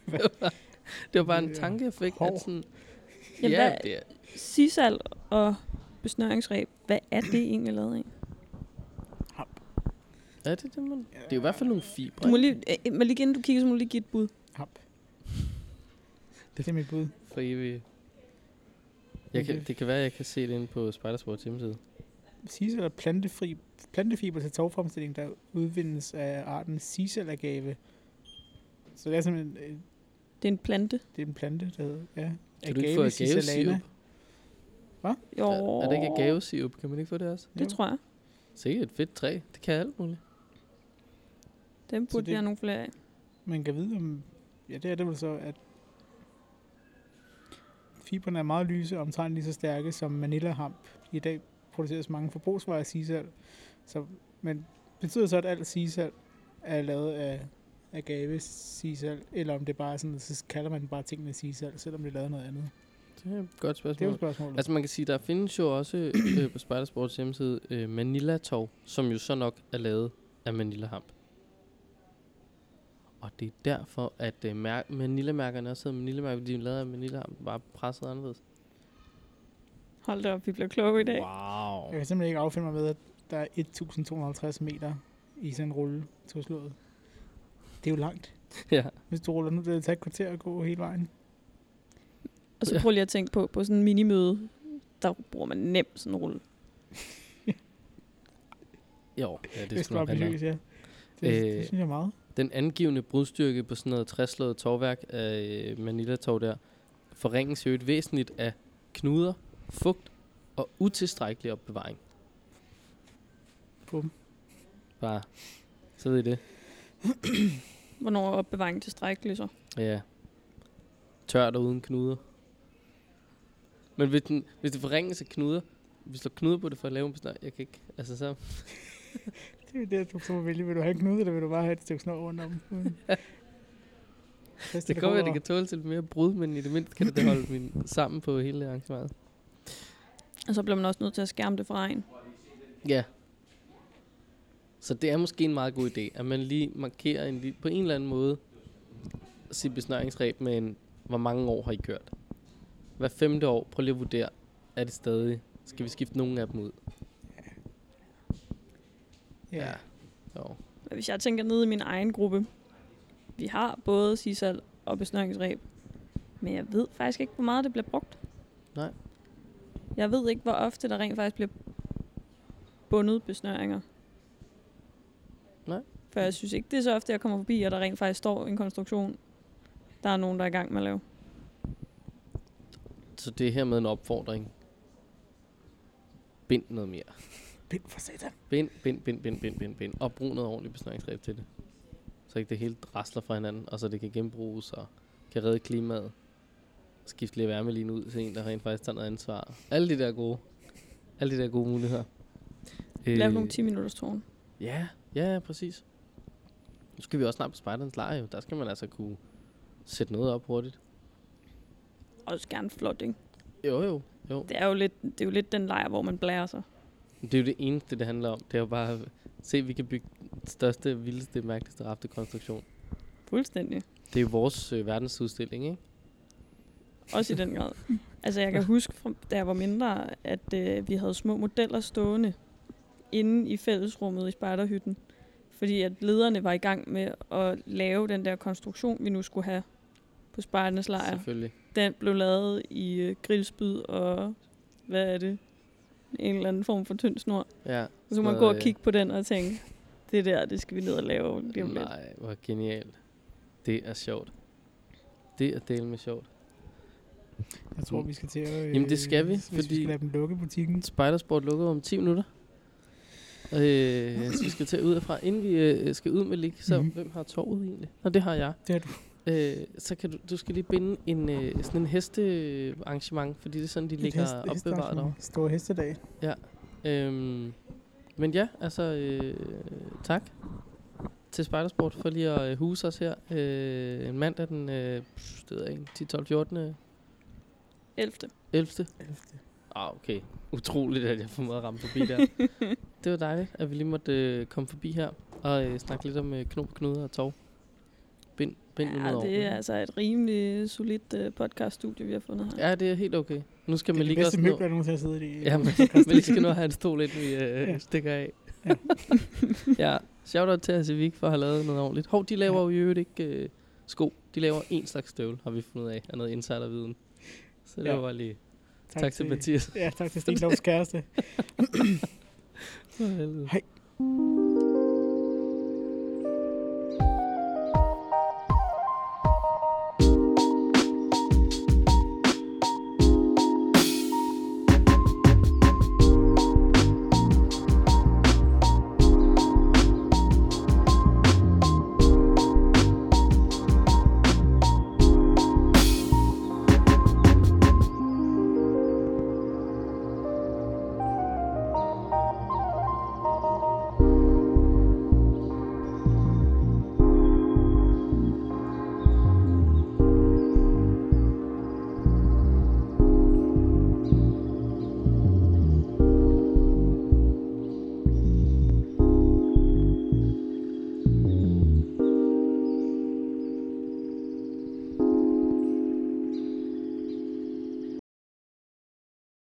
(laughs) det, var bare, det var bare en tanke, jeg fik. At sådan, Jamen, ja, hvad, det er, sisal og besnøringsreb, hvad er det egentlig lavet af? er det det, man? Det er jo i hvert fald nogle fibre. Du må lige, øh, men lige inden du kigger, så må du lige give et bud. Hap. Det er mit bud. For evigt. Jeg kan, det kan være, at jeg kan se det inde på Spidersports hjemmeside. Sisal er plantefri, plantefiber til tovfremstilling, der udvindes af arten Sisal-agave. Så det er simpelthen øh, Det er en plante. det er en plante, der hedder ja, Kan du ikke få agavesirup? Jo, Er, er det ikke agavesirup? Kan man ikke få det også? det tror jeg. Se, et fedt træ. Det kan alt muligt. Dem burde det- vi have nogle flere af. Man kan vide om... Ja, det er det vel så, at fiberne er meget lyse og omtrent lige så stærke som Manila-hamp. I dag produceres mange forbrugsvarer af sisal. Så, men betyder så, at alt sisal er lavet af agave sisal, eller om det bare er sådan, så kalder man bare tingene sisal, selvom det er lavet noget andet? Det er et godt Det er jo spørgsmål. Altså man kan sige, der findes jo også øh, på Spidersports hjemmeside øh, Manila-tov, som jo så nok er lavet af Manila-hamp. Og det er derfor, at øh, mær- Manila-mærkerne også hedder Manila-mærker, fordi de er lavet af Manila-hamp, bare presset anderledes. Hold da op, vi bliver kloge i dag. Wow. Jeg kan simpelthen ikke affinde mig med, at der er 1250 meter i sådan en rulle slået. Det er jo langt. (laughs) ja. Hvis du ruller nu, det vil tage et kvarter at gå hele vejen. Og så prøv lige at tænke på, på sådan en minimøde, der bruger man nemt sådan en rulle. (laughs) Jo, ja, det Det er skal nok handle om. ja. Det, øh, det synes jeg meget. Den angivende brudstyrke på sådan noget træslået tovværk af øh, Manila-tov der, forringes jo et væsentligt af knuder, fugt og utilstrækkelig opbevaring. Bum. Bare, så ved I det. (clears throat) Hvornår er opbevaringen tilstrækkelig så? Ja. Tørt og uden knuder. Men hvis, den, hvis det forringes af knuder, vi slår knuder på det for at lave en besnør, jeg kan ikke, altså så, (laughs) Det er det, du må vælge. Vil du have en knude, eller vil du bare have et stykke snor rundt om? Fast (laughs) det kan godt være, at det kan tåle til lidt mere brud, men i det mindste kan det da holde min sammen på hele arrangementet. Og så bliver man også nødt til at skærme det fra regn. Ja. Så det er måske en meget god idé, at man lige markerer en, på en eller anden måde sit besnøringsreb med en, hvor mange år har I kørt. Hver femte år, prøv lige at vurdere, er det stadig, skal vi skifte nogle af dem ud? Ja. Jo. Men hvis jeg tænker ned i min egen gruppe, vi har både sisal og besnøringsreb, men jeg ved faktisk ikke, hvor meget det bliver brugt. Nej. Jeg ved ikke, hvor ofte der rent faktisk bliver bundet besnøringer. Nej. For jeg synes ikke, det er så ofte, jeg kommer forbi, at der rent faktisk står en konstruktion, der er nogen, der er i gang med at lave. Så det er her med en opfordring. Bind noget mere. Bind for satan. Bind, bind, bind, bind, bind, bind, bind. Og brug noget ordentligt besnøringsreb til det. Så ikke det hele rasler fra hinanden, og så det kan genbruges og kan redde klimaet. Skifte lidt varmelin ud til en, der rent faktisk tager noget ansvar. Alle de der gode, alle de der gode muligheder. Lav nogle 10 minutters tårn. Ja, ja, ja, præcis. Nu skal vi også snart på Spejderens lejr jo. Der skal man altså kunne sætte noget op hurtigt. Også gerne flot, ikke? Jo, jo, jo. Det er jo lidt, det er jo lidt den lejr, hvor man blærer sig. Det er jo det eneste, det handler om. Det er jo bare at se, at vi kan bygge den største, vildeste, mærkeligste raftekonstruktion. Fuldstændig. Det er jo vores øh, verdensudstilling, ikke? Også i den grad. (laughs) Altså, jeg kan huske, fra, da jeg var mindre, at øh, vi havde små modeller stående inde i fællesrummet i spejderhytten. Fordi at lederne var i gang med at lave den der konstruktion, vi nu skulle have på Spartans lejr. Selvfølgelig. Den blev lavet i øh, grillspyd og, hvad er det? En eller anden form for tynd snor. Ja. Så kunne man gå og øh, kigge på den og tænke, det der, det skal vi ned og lave lige om lidt. Nej, hvor genialt. Det er sjovt. Det er del med sjovt. Jeg tror, vi skal til at... Jamen, det skal vi, hvis vi fordi- skal lade dem lukke butikken. Spidersport lukker om 10 minutter. Øh, så vi skal til ud fra. Inden vi øh, skal ud med lig, så mm-hmm. hvem har torvet egentlig? Nå, det har jeg. Det har du. Øh, så kan du, du skal lige binde en, øh, sådan en hestearrangement, fordi det er sådan, de ligger hest- opbevaret derovre. Stor hestedag. Øhm, men ja, altså øh, tak til Spidersport for lige at øh, huse os her. Øh, en mandag den, øh, det ved jeg ikke, 10, 12, 14, 11. 11. 11. Ah, okay. Utroligt, at jeg får måde at ramme forbi der. (laughs) det var dejligt, at vi lige måtte øh, komme forbi her og øh, snakke lidt om øh, knop, knuder og tov. Nu Ja, det over. er altså et rimelig solidt uh, podcaststudie, vi har fundet her. Ja, det er helt okay. Nu skal Det er man lige bedste også nå... møbler, der nogensinde har siddet i. Ja, men, lige skal at have en stol ind, vi øh, Ja. stikker af. Ja. (laughs) ja, shout out til Asivik for at have lavet noget ordentligt. Hov, de laver jo i øvrigt ikke øh, sko. De laver en slags støvle, har vi fundet ud af, af noget insiderviden. Så det Ja. var bare lige tak, tak til Mathias. Ja, tak til Sten Lovs kæreste. (laughs) For helvede. Hej.